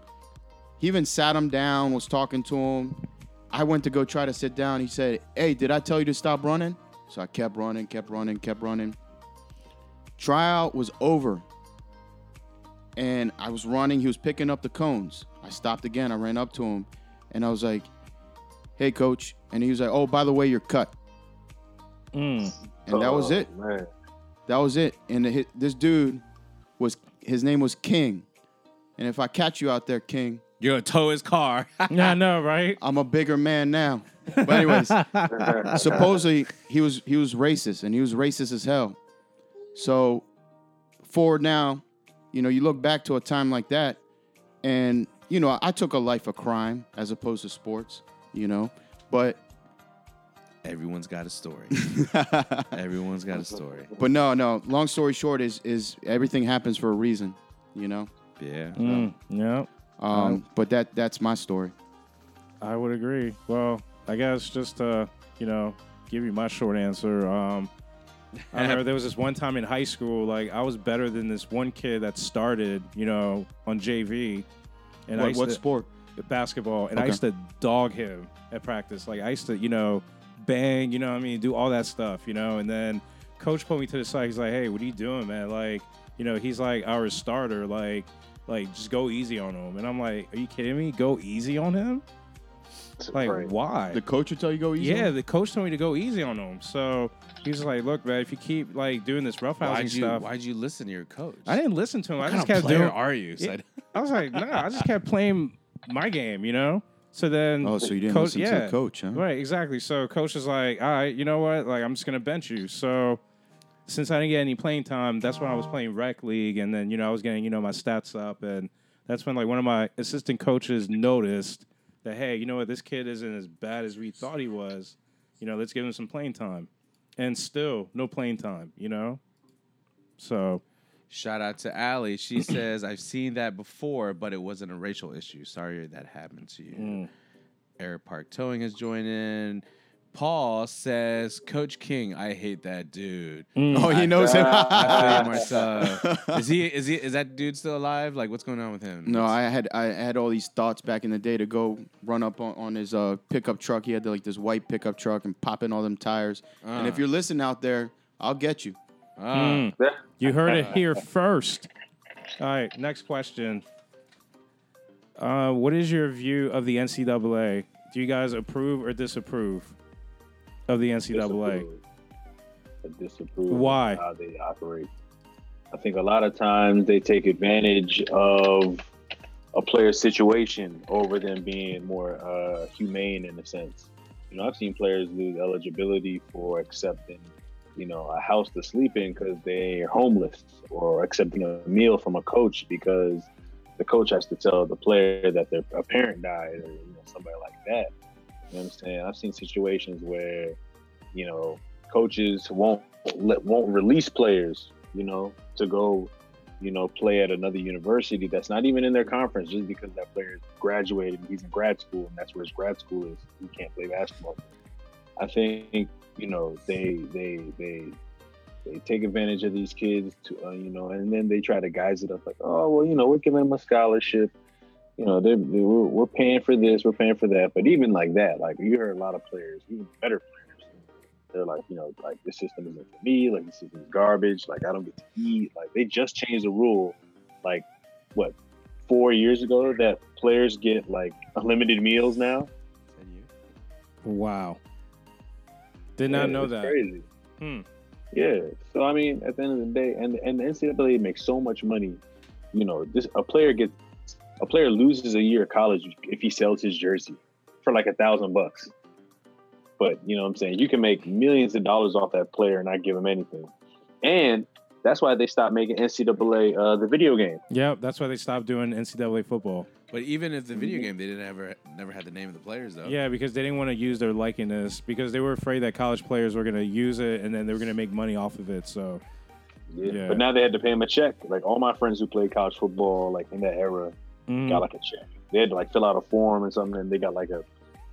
He even sat him down, was talking to him. I went to go try to sit down. He said, "Hey, did I tell you to stop running?" So I kept running, kept running, kept running. Tryout was over. And I was running. He was picking up the cones. I stopped again. I ran up to him and I was like, hey, coach. And he was like, oh, by the way, you're cut. Mm. And that was Oh, it. Man. That was it. And the, this dude was, his name was King. And if I catch you out there, King, You're gonna tow his car. Yeah, I know, right? I'm a bigger man now. But anyways, supposedly he was he was racist and he was racist as hell. So forward now, you know, you look back to a time like that, and you know, I took a life of crime as opposed to sports, you know, but Everyone's got a story. Everyone's got a story. but no, no. Long story short is is everything happens for a reason, you know. Yeah. Mm, yeah, Um, but that that's my story. I would agree. Well, I guess just to, you know, give you my short answer. Um, I remember there was this one time in high school, like I was better than this one kid that started, you know, on JV. And I What, used what to, sport? Basketball, and I used to dog him at practice. Like I used to, you know, bang, you know, what I mean, do all that stuff, you know. And then coach pulled me to the side. He's like, "Hey, what are you doing, man? Like, you know, he's like our starter. Like, like just go easy on him." And I'm like, "Are you kidding me? Go easy on him? Like, Right. why?" The coach would tell you go easy. yeah, on? the coach told me to go easy on him. So he's like, "Look, man, if you keep like doing this roughhousing Why'd you stuff." Why'd you listen to your coach? I didn't listen to him. I What just of kept doing. are you? Yeah. Said- I was like, nah, I just kept playing my game, you know. So then, Oh, so you didn't coach, listen yeah, to the coach, huh? right? Exactly. So coach is like, all right, you know what? Like, I'm just gonna bench you. So since I didn't get any playing time, that's when I was playing rec league, and then you know I was getting you know my stats up, and that's when like one of my assistant coaches noticed that hey, you know what, this kid isn't as bad as we thought he was. You know, let's give him some playing time, and still no playing time. You know, so Shout out to Allie. She says, I've seen that before, but it wasn't a racial issue. Sorry that happened to you. Mm. Airpark Towing has joined in. Paul says, Coach King, I hate that dude. Oh, he knows him. I feel you, Is he is he is that dude still alive? Like what's going on with him? No, I had I had all these thoughts back in the day to go run up on, on his uh, pickup truck. He had like this white pickup truck and pop in all them tires. And if Uh. you're listening out there, I'll get you. Ah, Mm. You heard it here first. All right, next question. Uh, what is your view of the NCAA? Do you guys approve or disapprove of the NCAA? Disapprove. I disapprove Why? of how they operate. I think a lot of times they take advantage of a player's situation over them being more uh, humane in a sense. You know, I've seen players lose eligibility for accepting, you know, a house to sleep in because they're homeless, or accepting a meal from a coach because the coach has to tell the player that their a parent died, or you know, somebody like that. You know what I'm saying? I've seen situations where, you know, coaches won't let won't release players, you know, to go, you know, play at another university that's not even in their conference just because that player graduated he's in grad school and that's where his grad school is. He can't play basketball. I think, you know, they they they they take advantage of these kids to uh, you know, and then they try to guise it up like, oh well, you know, we're giving them a scholarship. You know, they, they we're, we're paying for this, we're paying for that. But even like that, like you heard a lot of players, even better players, they're like, you know, like this system isn't for me. Like this system is garbage. Like I don't get to eat. Like they just changed the rule, like what four years ago that players get like unlimited meals now. Wow. Did not Yeah, know it's that. Crazy. Hmm. Yeah. So I mean, at the end of the day, and and the NCAA makes so much money. You know, this a player gets a player loses a year of college if he sells his jersey for like a thousand bucks. But you know what I'm saying? You can make millions of dollars off that player and not give him anything. And that's why they stopped making NCAA uh, the video game. Yep, that's why they stopped doing NCAA football. But even if the video game, they didn't ever never had the name of the players though. Yeah, because they didn't want to use their likeness because they were afraid that college players were going to use it and then they were going to make money off of it. So, Yeah. But now they had to pay him a check. Like all my friends who played college football, like in that era, mm, got like a check. They had to like fill out a form and something, and they got like a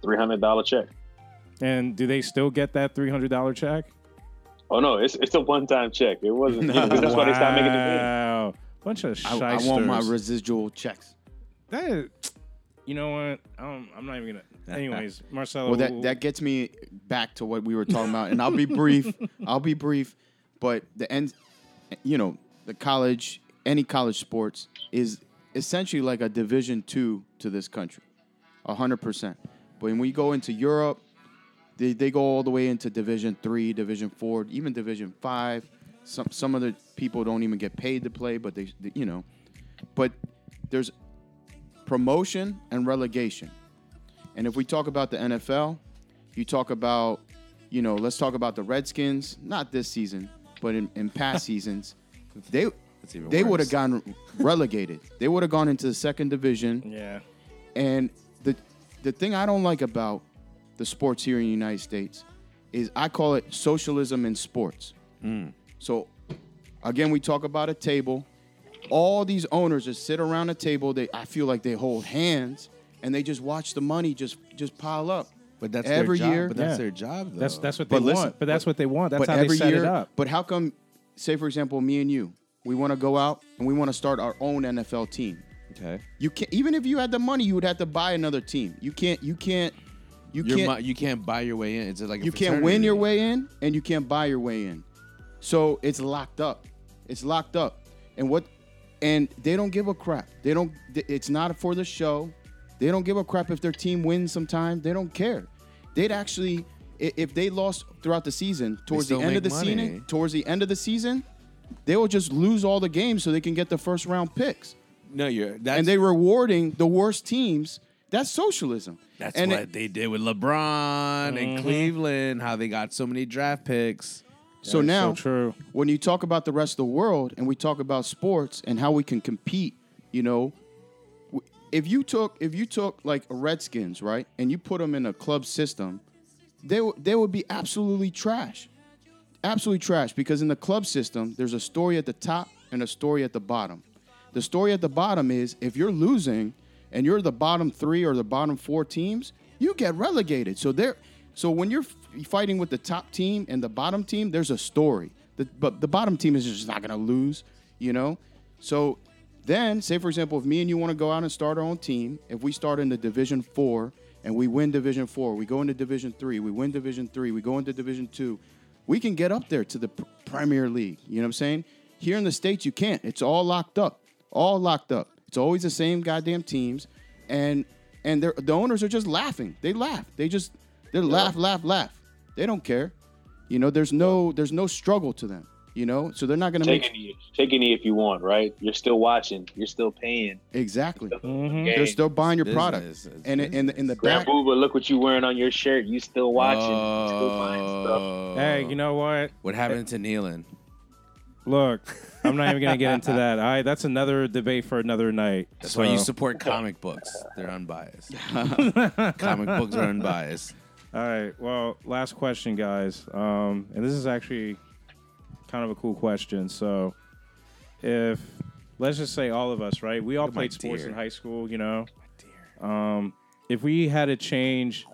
three hundred dollar check. and do they still get that three hundred dollar check? Oh no, it's it's a one time check. It wasn't. You know, 'cause that's why they stopped making the game. Wow, bunch of I, shysters. I want my residual checks. That You know what? Um, I'm not even gonna. Anyways, Marcello. Well, that that gets me back to what we were talking about, and I'll be brief. I'll be brief, but the end, you know, the college, any college sports is essentially like a Division two to this country, hundred percent. But when we go into Europe, they, they go all the way into Division three, Division four, even Division five. Some some of the people don't even get paid to play, but they, they you know, but there's promotion and relegation. And if we talk about the NFL, you talk about, you know, let's talk about the Redskins, not this season, but in, in past seasons, they they would have gotten relegated. They would have gone into the second division. yeah. And the the thing I don't like about the sports here in the United States is I call it socialism in sports. So again, we talk about a table. All these owners just sit around a table. They I feel like they hold hands and they just watch the money just just pile up. But that's every their job. year. But that's Yeah. their job, though. That's that's what they But listen, want. But that's what they want. That's but how every they set year, it up. But how come, say for example, me and you, we want to go out and we want to start our own NFL team. okay. You can't even if you had the money, you would have to buy another team. You can't. You can't. You Your can't. mo- you can't buy your way in. It's like a you can't win fraternity. your way in, and you can't buy your way in. So it's locked up. It's locked up. And what? And they don't give a crap. They don't. It's not for the show. They don't give a crap if their team wins. Sometimes they don't care. They'd actually, if they lost throughout the season, towards the end of the money. season, towards the end of the season, they will just lose all the games so they can get the first round picks. No, you're. That's, and they're rewarding the worst teams. That's socialism. That's and what it- they did with LeBron and mm-hmm. Cleveland. How they got so many draft picks. So That's now, so true. when you talk about the rest of the world and we talk about sports and how we can compete, you know, if you took if you took like Redskins, right, and you put them in a club system, they w- they would be absolutely trash, absolutely trash because in the club system there's a story at the top and a story at the bottom. The story at the bottom is if you're losing and you're the bottom three or the bottom four teams, you get relegated. So there, so when you're f- fighting with the top team and the bottom team, there's a story. The, but the bottom team is just not gonna lose, you know. So then, say for example, if me and you want to go out and start our own team, if we start in the Division Four and we win Division Four, we go into Division Three, we win Division Three, we go into Division Two, we can get up there to the pr- Premier League. You know what I'm saying? Here in the states, you can't. It's all locked up, all locked up. It's always the same goddamn teams, and and the owners are just laughing. They laugh. They just they laugh, laugh, laugh. They don't care. You know, there's no there's no struggle to them. You know, so they're not gonna Take make any, take any if you want, right? You're still watching. You're still paying. exactly. Mhm. Game. They're still buying your product, Business. It's and in in the Grab back. Booba, look what you're wearing on your shirt. You still watching. You still buying stuff. Oh. Hey, you know what? what happened to Nealon? Look, I'm not even gonna get into that. I that's another debate for another night. That's why you support comic books. They're unbiased. comic books are unbiased. All right. Well, last question, guys. Um, and this is actually kind of a cool question. So, if let's just say all of us, right? We all my played sports deer. in high school, you know. Um, if we had to change,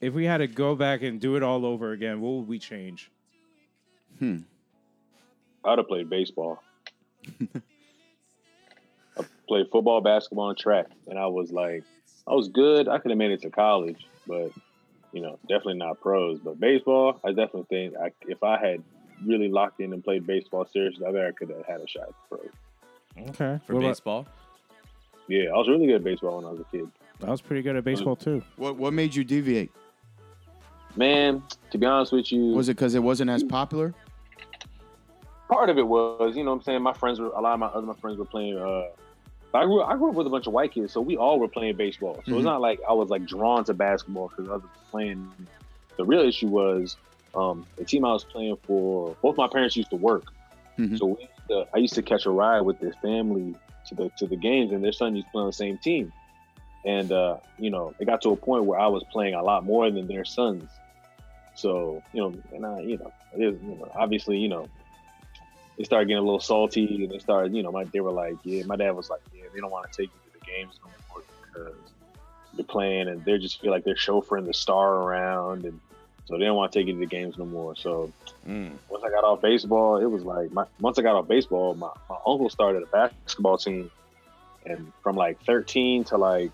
if we had to go back and do it all over again, what would we change? Hmm. I'd have played baseball. I played football, basketball, and track, and I was like, I was good. I could have made it to college, but you know, definitely not pros. But baseball, I definitely think I, if I had really locked in and played baseball seriously, I bet I could have had a shot at pro. Okay. For What about- baseball? Yeah, I was really good at baseball when I was a kid. I was pretty good at baseball too. What what made you deviate? Man, to be honest with you, Was it because it wasn't as popular? part of it was, you know what I'm saying, my friends were a lot of my other my friends were playing uh I grew I grew up with a bunch of white kids, so we all were playing baseball. So Mhm. it's not like I was like drawn to basketball because others were playing. The real issue was um the team I was playing for, both my parents used to work. Mhm. So we used to, I used to catch a ride with their family to the to the games and their son used to play on the same team. And uh, you know, it got to a point where I was playing a lot more than their sons. So, you know, and I, you know, you know, obviously, you know, they started getting a little salty and they started, you know, my, they were like, yeah, my dad was like, yeah, they don't want to take you to the games no more because you're playing and they just feel like they're chauffeuring the star around. And so they don't want to take you to the games no more. So Mm. once I got off baseball, it was like, my, once I got off baseball, my, my uncle started a basketball team. And from like 13 to like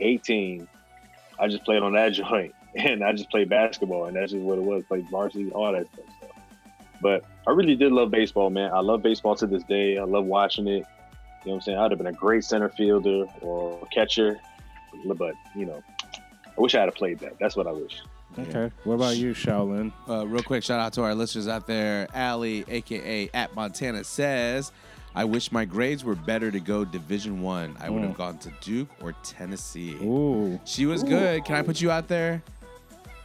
18, I just played on that joint, and I just played basketball, and that's just what it was. Played varsity, all that stuff. So. But I really did love baseball, man. I love baseball to this day. I love watching it. You know what I'm saying? I'd have been a great center fielder or catcher, but you know, I wish I had played that. That's what I wish. Okay. What about you, Shaolin? Uh, real quick, shout out to our listeners out there. Allie, aka at Montana, says, "I wish my grades were better to go Division One. I, would have Mm. gone to Duke or Tennessee." Ooh. She was good. Can I put you out there?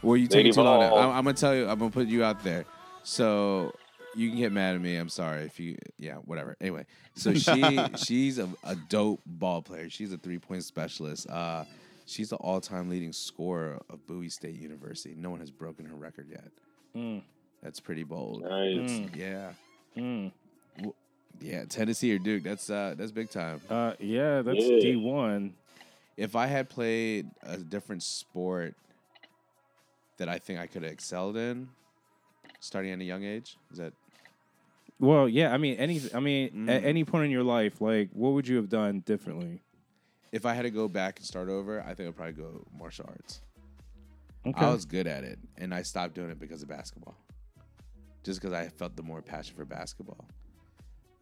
Or you taking Lady too long? Ball. I'm, I'm gonna tell you. I'm gonna put you out there. So you can get mad at me. I'm sorry if you. Yeah, whatever. Anyway, so she she's a, a dope ball player. She's a three point specialist. Uh, she's the all time leading scorer of Bowie State University. No one has broken her record yet. Mm. That's pretty bold. Nice. Mm. Yeah, Mm. yeah. Tennessee or Duke. That's uh, that's big time. Uh, yeah, that's Yeah. D one. if I had played a different sport that I think I could have excelled in, starting at a young age, is that Well, yeah. I mean, any. I mean, at Mm. any point in your life, like, what would you have done differently? if I had to go back and start over, I think I'd probably go martial arts. Okay. I was good at it, and I stopped doing it because of basketball. Just because I felt the more passion for basketball.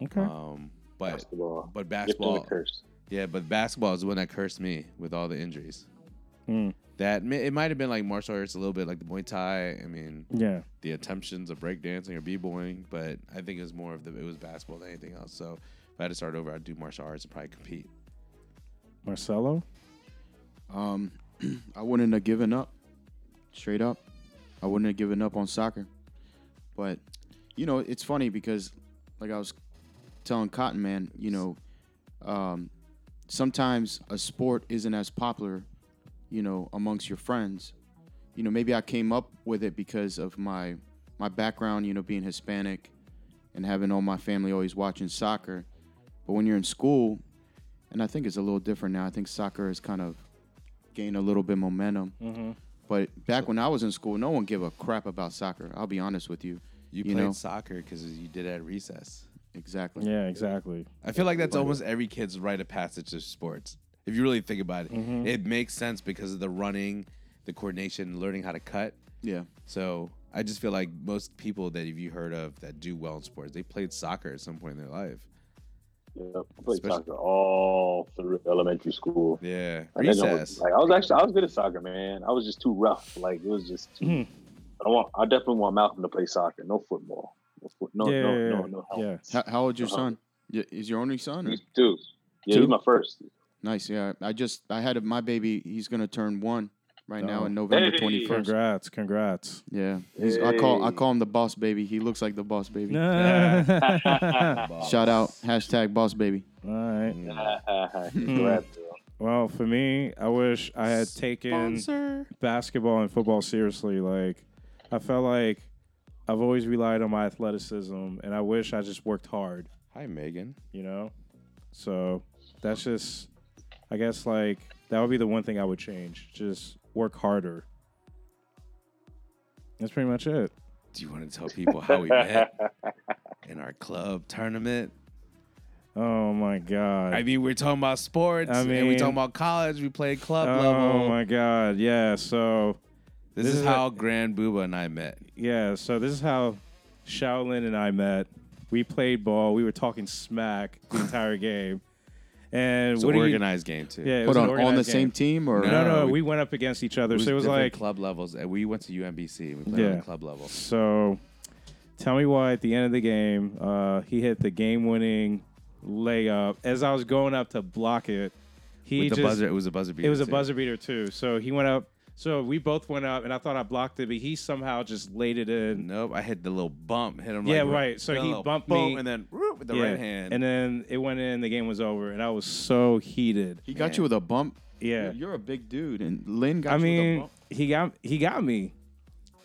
okay. Um, but basketball. but basketball, curse. yeah, but basketball is the one that cursed me with all the injuries. Mm. That it might have been like martial arts a little bit, like the Muay Thai. I mean, Yeah. the attemptions of breakdancing or b-boying, but I think it was more of the it was basketball than anything else. So if I had to start over, I'd do martial arts and probably compete. Marcello. Um, I wouldn't have given up. Straight up, I wouldn't have given up on soccer. But you know, it's funny because, like I was telling Cotton Man, you know, um, sometimes a sport isn't as popular, you know, amongst your friends. You know, maybe I came up with it because of my my background, you know, being Hispanic and having all my family always watching soccer. But when you're in school, and I think it's a little different now. I think soccer has kind of gained a little bit momentum. Mm-hmm. But back when I was in school, no one gave a crap about soccer. I'll be honest with you. You, You played know? soccer because you did it at recess. Exactly. Yeah. Exactly. I feel like that's almost every kid's rite of passage to sports. If you really think about it, Mhm. it makes sense because of the running, the coordination, learning how to cut. Yeah. So I just feel like most people that you heard of that do well in sports, they played soccer at some point in their life. Yeah, I played Especially- soccer all through elementary school. Yeah, I think I was, recess. like I was actually I was good at soccer, man. I was just too rough. Like it was just too. Mhm. I want. I definitely want Malcolm to play soccer. No football. No, foot, no, Yeah, no, yeah, no, yeah. no, Yeah. How, how old's your Uh-huh. son? Is your only son? Or? He's two. Yeah, Two? he's my first. Nice. Yeah. I just I had a, my baby. He's gonna turn one right now Oh. in November Hey. twenty first. Congrats. Congrats. Yeah. He's, I call I call him the boss baby. He looks like the boss baby. All Shout out hashtag boss baby. All right. Hmm. Congrats. Well, for me, I wish I had taken basketball and football seriously. Like, I felt like I've always relied on my athleticism, and I wish I just worked hard. Hi, Megan. You know, so that's just, I guess, like that would be the one thing I would change. Just work harder. That's pretty much it. Do you want to tell people how we met in our club tournament? Oh my god. I mean, we're talking about sports. I mean, we mean- talking about college. We played club oh level. my god. Yeah. So This, This is is how Grand Booba and I met. Yeah, so this is how Shaolin and I met. We played ball. We were talking smack the entire game. And It's what an do you- organized game too. Yeah, it Hold on, on the organized same team or No, no, we- we went up against each other. so it was like club levels, and we went to UMBC. We played Yeah. the club level. so. Tell me why at the end of the game, uh, he hit the game-winning layup as I was going up to block it. He With the just buzzer, it was a buzzer beater. it was a too. buzzer beater too. So he went up. So we both went up, and I thought I blocked it, but he somehow just laid it in. Nope, I hit the little bump, hit him. Yeah, like, right. So he little bumped boom, me. and then whoop, with the Yeah, right hand. And then it went in. The game was over, and I was so heated. he got you with a bump. Yeah, You're, you're a big dude, and Lynn got I you with a mean, bump. he got he got me.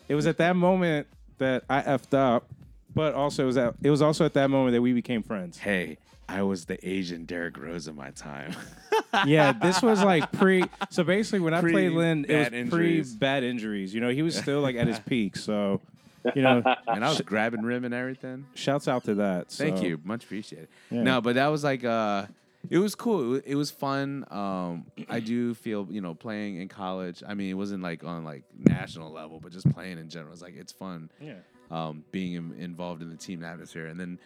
It was at that moment that I effed up, but also it was at, it was also at that moment that we became friends. hey, I was the Asian Derrick Rose of my time. yeah, this was like pre. So basically, when I Pre played Lynn, it was bad pre bad injuries. You know, he was still like at his peak. So, you know, and I was grabbing rim and everything. shouts out to that. Thank you, much appreciated. Yeah. No, but that was like uh, It was cool. It was fun. Um, I do feel you know playing in college. I mean, it wasn't like on like national level, but just playing in general. It's like it's fun. Yeah. Um, being in, involved in the team atmosphere, and then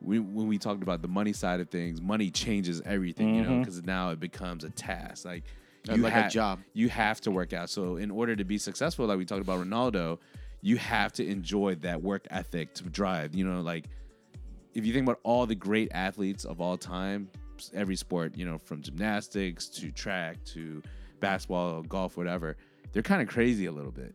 we, when we talked about the money side of things, money changes everything. You know, because now it becomes a task. Like Uh, like a job. You have to work out. So in order to be successful, like we talked about Ronaldo, you have to enjoy that work ethic to drive. You know, like if you think about all the great athletes of all time, every sport, you know, from gymnastics to track to basketball, golf, whatever, they're kind of crazy a little bit.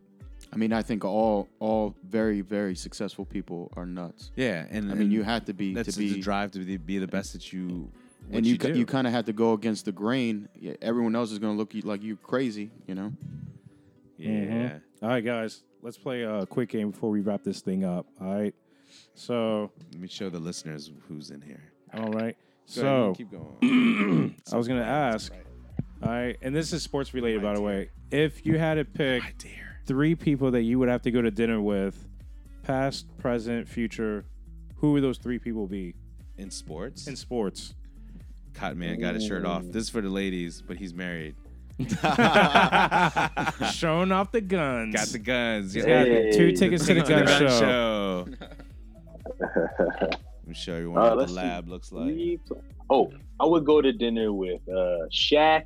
I mean, I think all all very very successful people are nuts. Yeah, and I mean, you have to be that's to be the drive to be, be the best that you. and you do. you, you kind of have to go against the grain. Yeah, Everyone else is going to look like you crazy, you know. yeah. Mhm. All right, guys. Let's play a quick game before we wrap this thing up. All right. So, Let me show the listeners who's in here. all right. Go ahead, So, keep going. I was gonna ask. all right, and this is sports related, by the way. If you had to pick three people that you would have to go to dinner with, past, present, future, who would those three people be In sports, in sports? Cotton Man got his shirt off. This is for the ladies, but he's married. Showing off the guns. Got the guns. Yeah. Hey. two tickets to the gun show. show. Let me show you Uh, what let's the see. lab looks like. Oh, I would go to dinner with uh Shaq.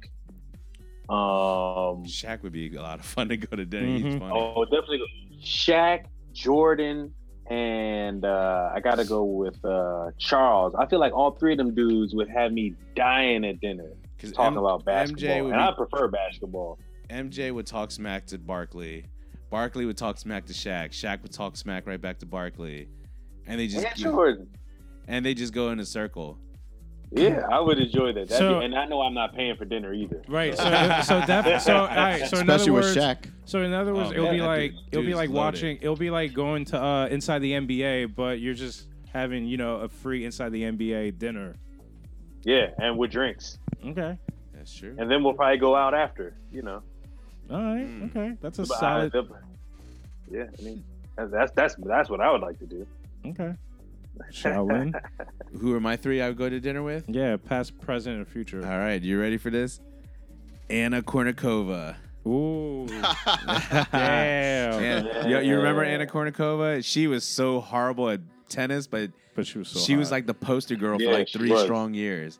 Um Shaq would be a lot of fun to go to dinner. He's Mhm. funny. oh definitely go. Shaq, Jordan, and uh I gotta go with uh Charles. I feel like all three of them dudes would have me dying at dinner 'Cause talking M- about basketball. would and I prefer basketball. MJ would talk smack to Barkley. Barkley would talk smack to Shaq. Shaq would talk smack right back to Barkley. And they just And Jordan. and they just go in a circle. Yeah, I would enjoy that. That'd So- be, and I know I'm not paying for dinner either. Right. So, so, def- so, all right. So, in Especially other with words, Shaq. so in other words, Oh, it'll man, be like dude- it'll be like loaded. watching. It'll be like going to uh, inside the NBA, but you're just having you know a free inside the NBA dinner. Yeah, and with drinks. Okay. That's true. And then we'll probably go out after, you know. All right. Mm. Okay. That's a But I- solid. yeah, I mean that's that's that's what I would like to do. Okay. Shaolin. Who are my three I would go to dinner with? yeah. Past, present, and future. All right, you ready for this? Anna Kournikova. Ooh. Damn. And you, you remember Anna Kournikova? She was so horrible at tennis, but But she was so. she was like the poster girl Yeah, for like three strong years.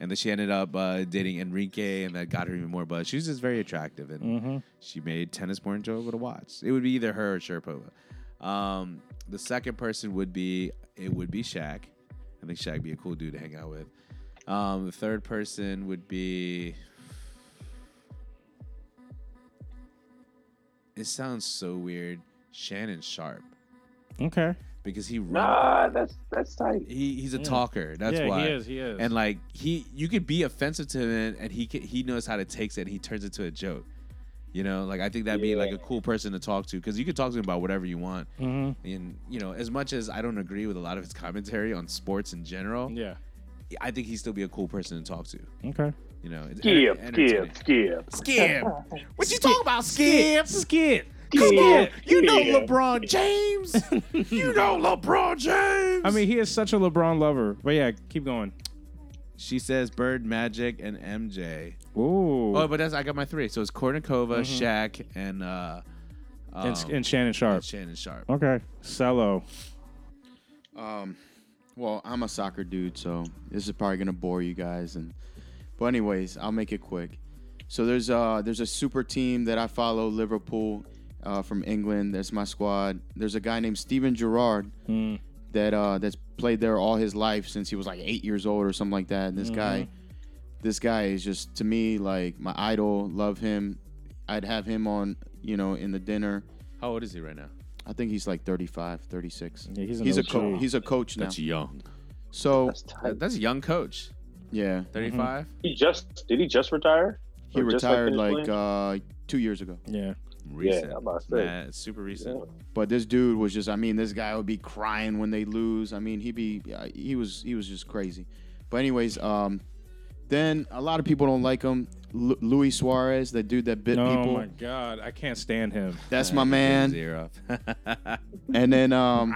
And then she ended up uh, dating Enrique, and that got her even more buzz. She was just very attractive, and Mm-hmm. she made tennis more enjoyable to watch. It would be either her or Sharapova. Um, the second person would be it would be Shaq. I think Shaq would be a cool dude to hang out with. Um, the third person would be. It sounds so weird. Shannon Sharpe Okay. Because he run- Nah, that's that's tight. he he's a Yeah. talker. That's yeah, why. he is. He is. And like he, you could be offensive to him, and he can, he knows how to take it. and He turns it to a joke. You know, like I think that'd be like a cool person to talk to because you could talk to him about whatever you want. hmm And you know, as much as I don't agree with a lot of his commentary on sports in general, Yeah. I think he'd still be a cool person to talk to. Okay. You know, it's Skip, enter- skip, entertaining. skip. Skip. What you talking about, Skip? Skip. Come on, you know Skip. LeBron James. you know LeBron James. I mean, he is such a LeBron lover. But yeah, keep going. she says Bird, Magic, and MJ. Ooh. Oh, but that's I got my three. So it's Kournikova, Shaq, and uh, um, and, and Shannon Sharpe. and Shannon Sharpe. Okay. Cello. Um, well, I'm a soccer dude, so this is probably gonna bore you guys. And but anyways, I'll make it quick. So there's uh there's a super team that I follow, Liverpool, uh, from England. That's my squad. There's a guy named Steven Gerrard Mm. that uh that's played there all his life since he was like eight years old or something like that. And this guy, this guy is just to me like my idol. Love him. I'd have him on, you know, in the dinner. How old is he right now? I think he's like 35, 36. Yeah, he's he's a OG. co- he's a coach now. That's young. So That's That's a young coach. yeah, 35. He just did he just retire? he Or just, retired finished like uh two years ago. Yeah. Recent. I'm about to say. Nah, it's super recent. Yeah. But this dude was just I mean this guy would be crying when they lose. I mean he'd be uh, he was he was just crazy. But anyways, um, then a lot of people don't like him. Lu Luis Suarez, that dude that bit Oh people. Oh my God, I can't stand him. That's my man. Zero. And then um,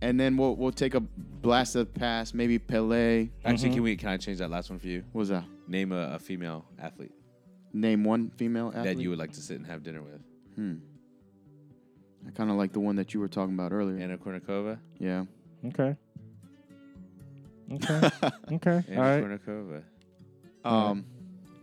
and then we'll we'll take a blast of the past, maybe Pele. Actually, Mhm. can we? Can I change that last one for you? What was that? Name a, a female athlete Name one female athlete. that you would like to sit and have dinner with. Hmm. I kind of like the one that you were talking about earlier. Anna Kournikova. yeah. Okay. Okay. okay. Anna All right. Kournikova. Um.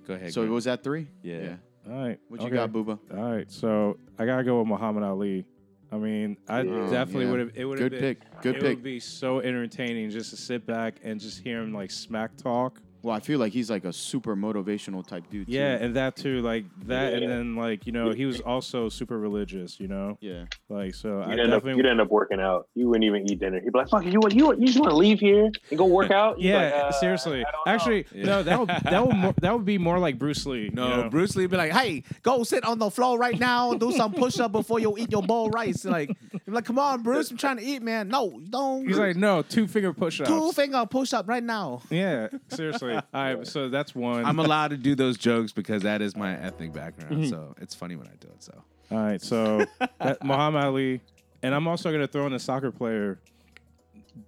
Go ahead. So Grant. was that three? Yeah. All right. What you okay. got, Booba? All right. So I gotta go with Muhammad Ali. I mean, I Yeah. definitely Yeah. would have. It would have Good been. pick. Good it pick. would be so entertaining just to sit back and just hear him like smack talk. Well, I feel like he's like a super motivational type dude. too. Yeah, and that too, like that, Yeah. and then like you know he was also super religious. You know, Yeah. like so You'd end, up, you'd end up working out. You wouldn't even eat dinner. He'd be like, "Fuck, you, you, you just want to leave here and go work out?" You'd yeah, like, "Uh, seriously. I don't know." Actually, Yeah. no, that would that would more, that would be more like Bruce Lee. you No, know? Bruce Lee would be like, "Hey, go sit on the floor right now, do some push up before you eat your bowl of rice." Like, I'm like, "Come on, Bruce, I'm trying to eat, man. No, don't." He's like, no, two finger push up. two finger push up right now. yeah, seriously. All right, so that's one. I'm allowed to do those jokes because that is my ethnic Mm-hmm. background. So it's funny when I do it. So All right, so that, Muhammad Ali, and I'm also gonna throw in a soccer player,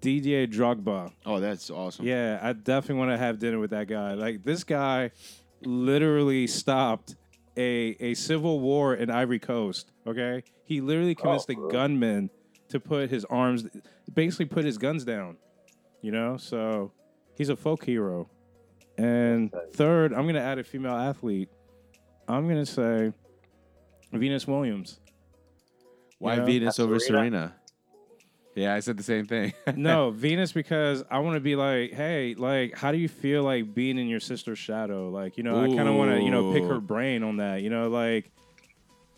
Didier Drogba. Oh, that's awesome. Yeah, I definitely want to have dinner with that guy. Like this guy, literally stopped a a civil war in Ivory Coast. Okay, he literally convinced Oh, the bro. gunman to put his arms, basically put his guns down. You know, so he's a folk hero. And third, I'm gonna add a female athlete. I'm gonna say Venus Williams. why Yeah. Venus over Serena? Serena? Yeah, I said the same thing. no, Venus because I want to be like, hey, like, how do you feel like being in your sister's shadow? Like, you know, I kind of want to, you know, pick her brain on that. You know, like,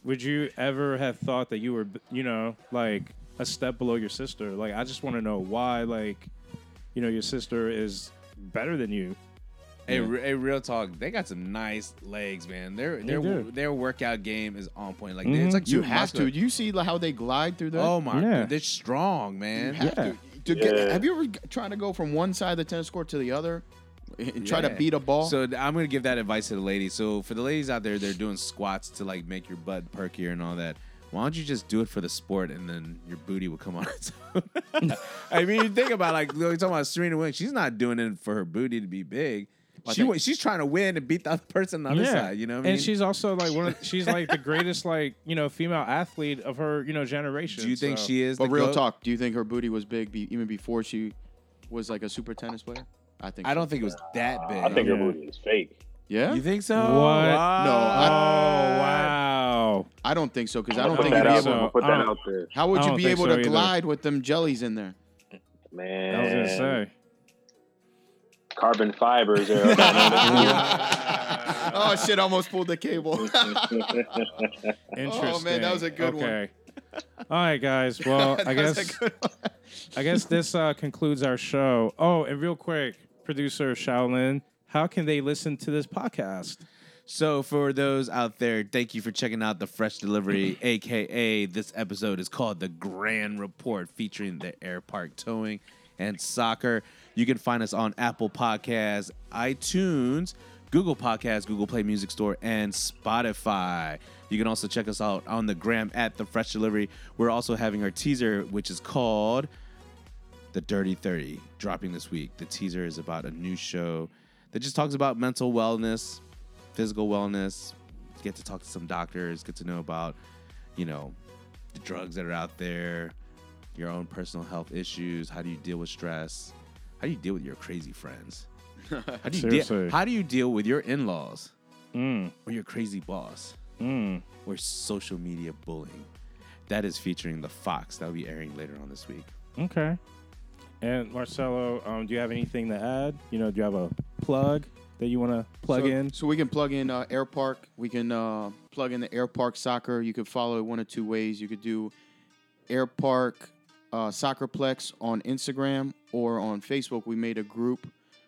would you ever have thought that you were, you know, like a step below your sister? Like, I just want to know why, like, you know, your sister is better than you. Hey, re- hey, real talk. They got some nice legs, man. Their They their do. their workout game is on point. Like Mhm. it's like You have muscular. to. You see how they glide through that? Oh my, Yeah. they're strong, You man. have Yeah. to. to get, Yeah. have you ever tried to go from one side of the tennis court to the other and try to beat a ball? So I'm gonna give that advice to the ladies. So for the ladies out there, they're doing squats to like make your butt perkier and all that. Why don't you just do it for the sport and then your booty will come on its own? I mean, you think about like you're talking about Serena Williams. She's not doing it for her booty to be big. I She think- she's trying to win and beat the other person on the other side. You know what I mean? and she's also like one of, she's like the greatest, like, you know, female athlete of her, you know, generation. Do you think so- she is? but the real GOAT? talk, do you think her booty was big be, even before she was like a super tennis player? I think. I don't think it was that big. I think her Yeah. booty is fake. Yeah. You think so? What? Wow. No, I- Oh wow! I don't think so because I don't think you'd be able. I'm gonna put that out there. How would you be able so to either. glide with them jellies in there? Man, I was gonna say. Carbon fibers. Are oh shit! Almost pulled the cable. Interesting. Oh, man, that was a good one. All right, guys. Well, I That was a guess. I guess this uh, concludes our show. Oh, and real quick, producer Shaolin, how can they listen to this podcast? So for those out there, thank you for checking out the Fresh Delivery, aka this episode is called the Grand Report, featuring the Airpark Towing and Soccer. You can find us on Apple Podcasts, iTunes, Google Podcasts, Google Play Music Store, and Spotify. You can also check us out on the gram at the Fresh Delivery. We're also having our teaser, which is called the Dirty 30 dropping this week. The teaser is about a new show that just talks about mental wellness, physical wellness. Get to talk to some doctors, get to know about, you know, the drugs that are out there, your own personal health issues. How do you deal with stress? How do you deal with your crazy friends? How do you, Seriously. deal, how do you deal with your in laws Mm, or your crazy boss mm. or social media bullying? That is featuring The Fox. That'll be airing later on this week. Okay. And Marcello, um, do you have anything to add? You know, do you have a plug that you want to plug so, in? So we can plug in uh, Airpark. We can uh, plug in the Airpark Soccer. You could follow it one of two ways. You could do Airpark uh, Soccerplex on Instagram or on Facebook. We made a group.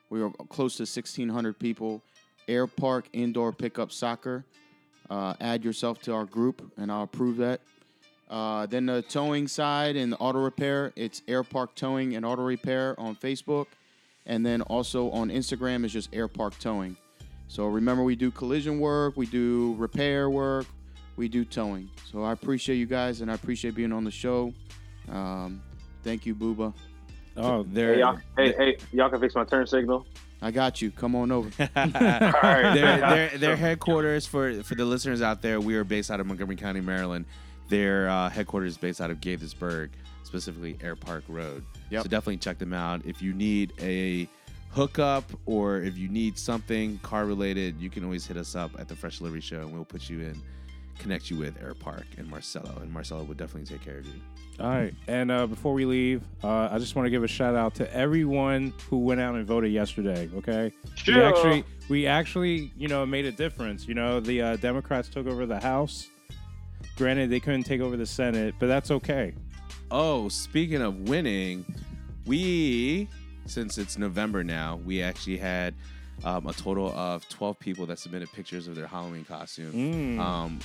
We are close to 1,600 people. Airpark Indoor Pickup Soccer. Uh, add yourself to our group, and I'll approve that. Uh, then the towing side and the auto repair, it's Airpark Towing and Auto Repair on Facebook. And then also on Instagram is just Airpark Towing. So remember, we do collision work, we do repair work, we do towing. So I appreciate you guys and I appreciate being on the show. Um, thank you, Booba. Oh, They're Hey, y'all, hey, hey, y'all can fix my turn signal. I got you. Come on over. right. their, their, their headquarters for for the listeners out there. We are based out of Montgomery County, Maryland. Their uh, headquarters is based out of Gaithersburg, specifically Airpark Road. Yep. So definitely check them out. If you need a hookup or if you need something car related, you can always hit us up at the Fresh Delivery Show, and we'll put you in, connect you with Airpark and Marcello, and Marcello would definitely take care of you. All right. And uh, before we leave, uh, I just want to give a shout out to everyone who went out and voted yesterday. Okay. We actually, we actually, you know, made a difference. You know, the uh, Democrats took over the House. Granted, they couldn't take over the Senate, but that's okay. Oh, speaking of winning, we since it's November now, we actually had um, a total of 12 people that submitted pictures of their Halloween costume. Mm. Um,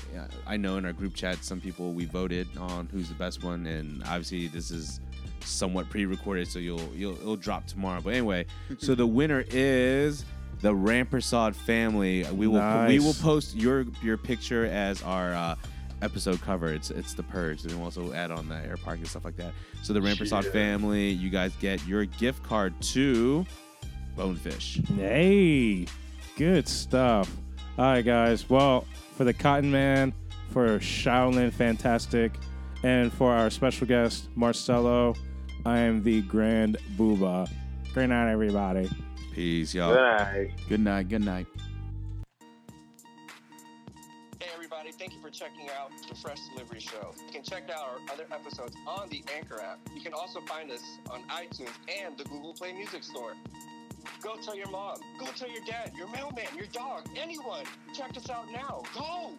I know in our group chat, some people we voted on who's the best one, and obviously this is somewhat pre-recorded, so you'll you'll it'll drop tomorrow. But anyway, so the winner is the Rampersad family. We will we will post your your picture as our. Uh, Episode cover. It's it's the purge, and we'll also add on the air park and stuff like that. So the Rampersad Yeah. family, you guys get your gift card to Bonefish. Hey, good stuff. All right, guys. Well, for the Cotton Man, for Shaolin Fantastic, and for our special guest, Marcello, I am the Grand Booba. Good night, everybody. Peace, y'all. Good night. Good night. Good night. Hey everybody, thank you for checking out the Fresh Delivery Show. You can check out our other episodes on the Anchor app. You can also find us on iTunes and the Google Play Music Store. Go tell your mom, go tell your dad, your mailman, your dog, anyone. Check us out now. Go!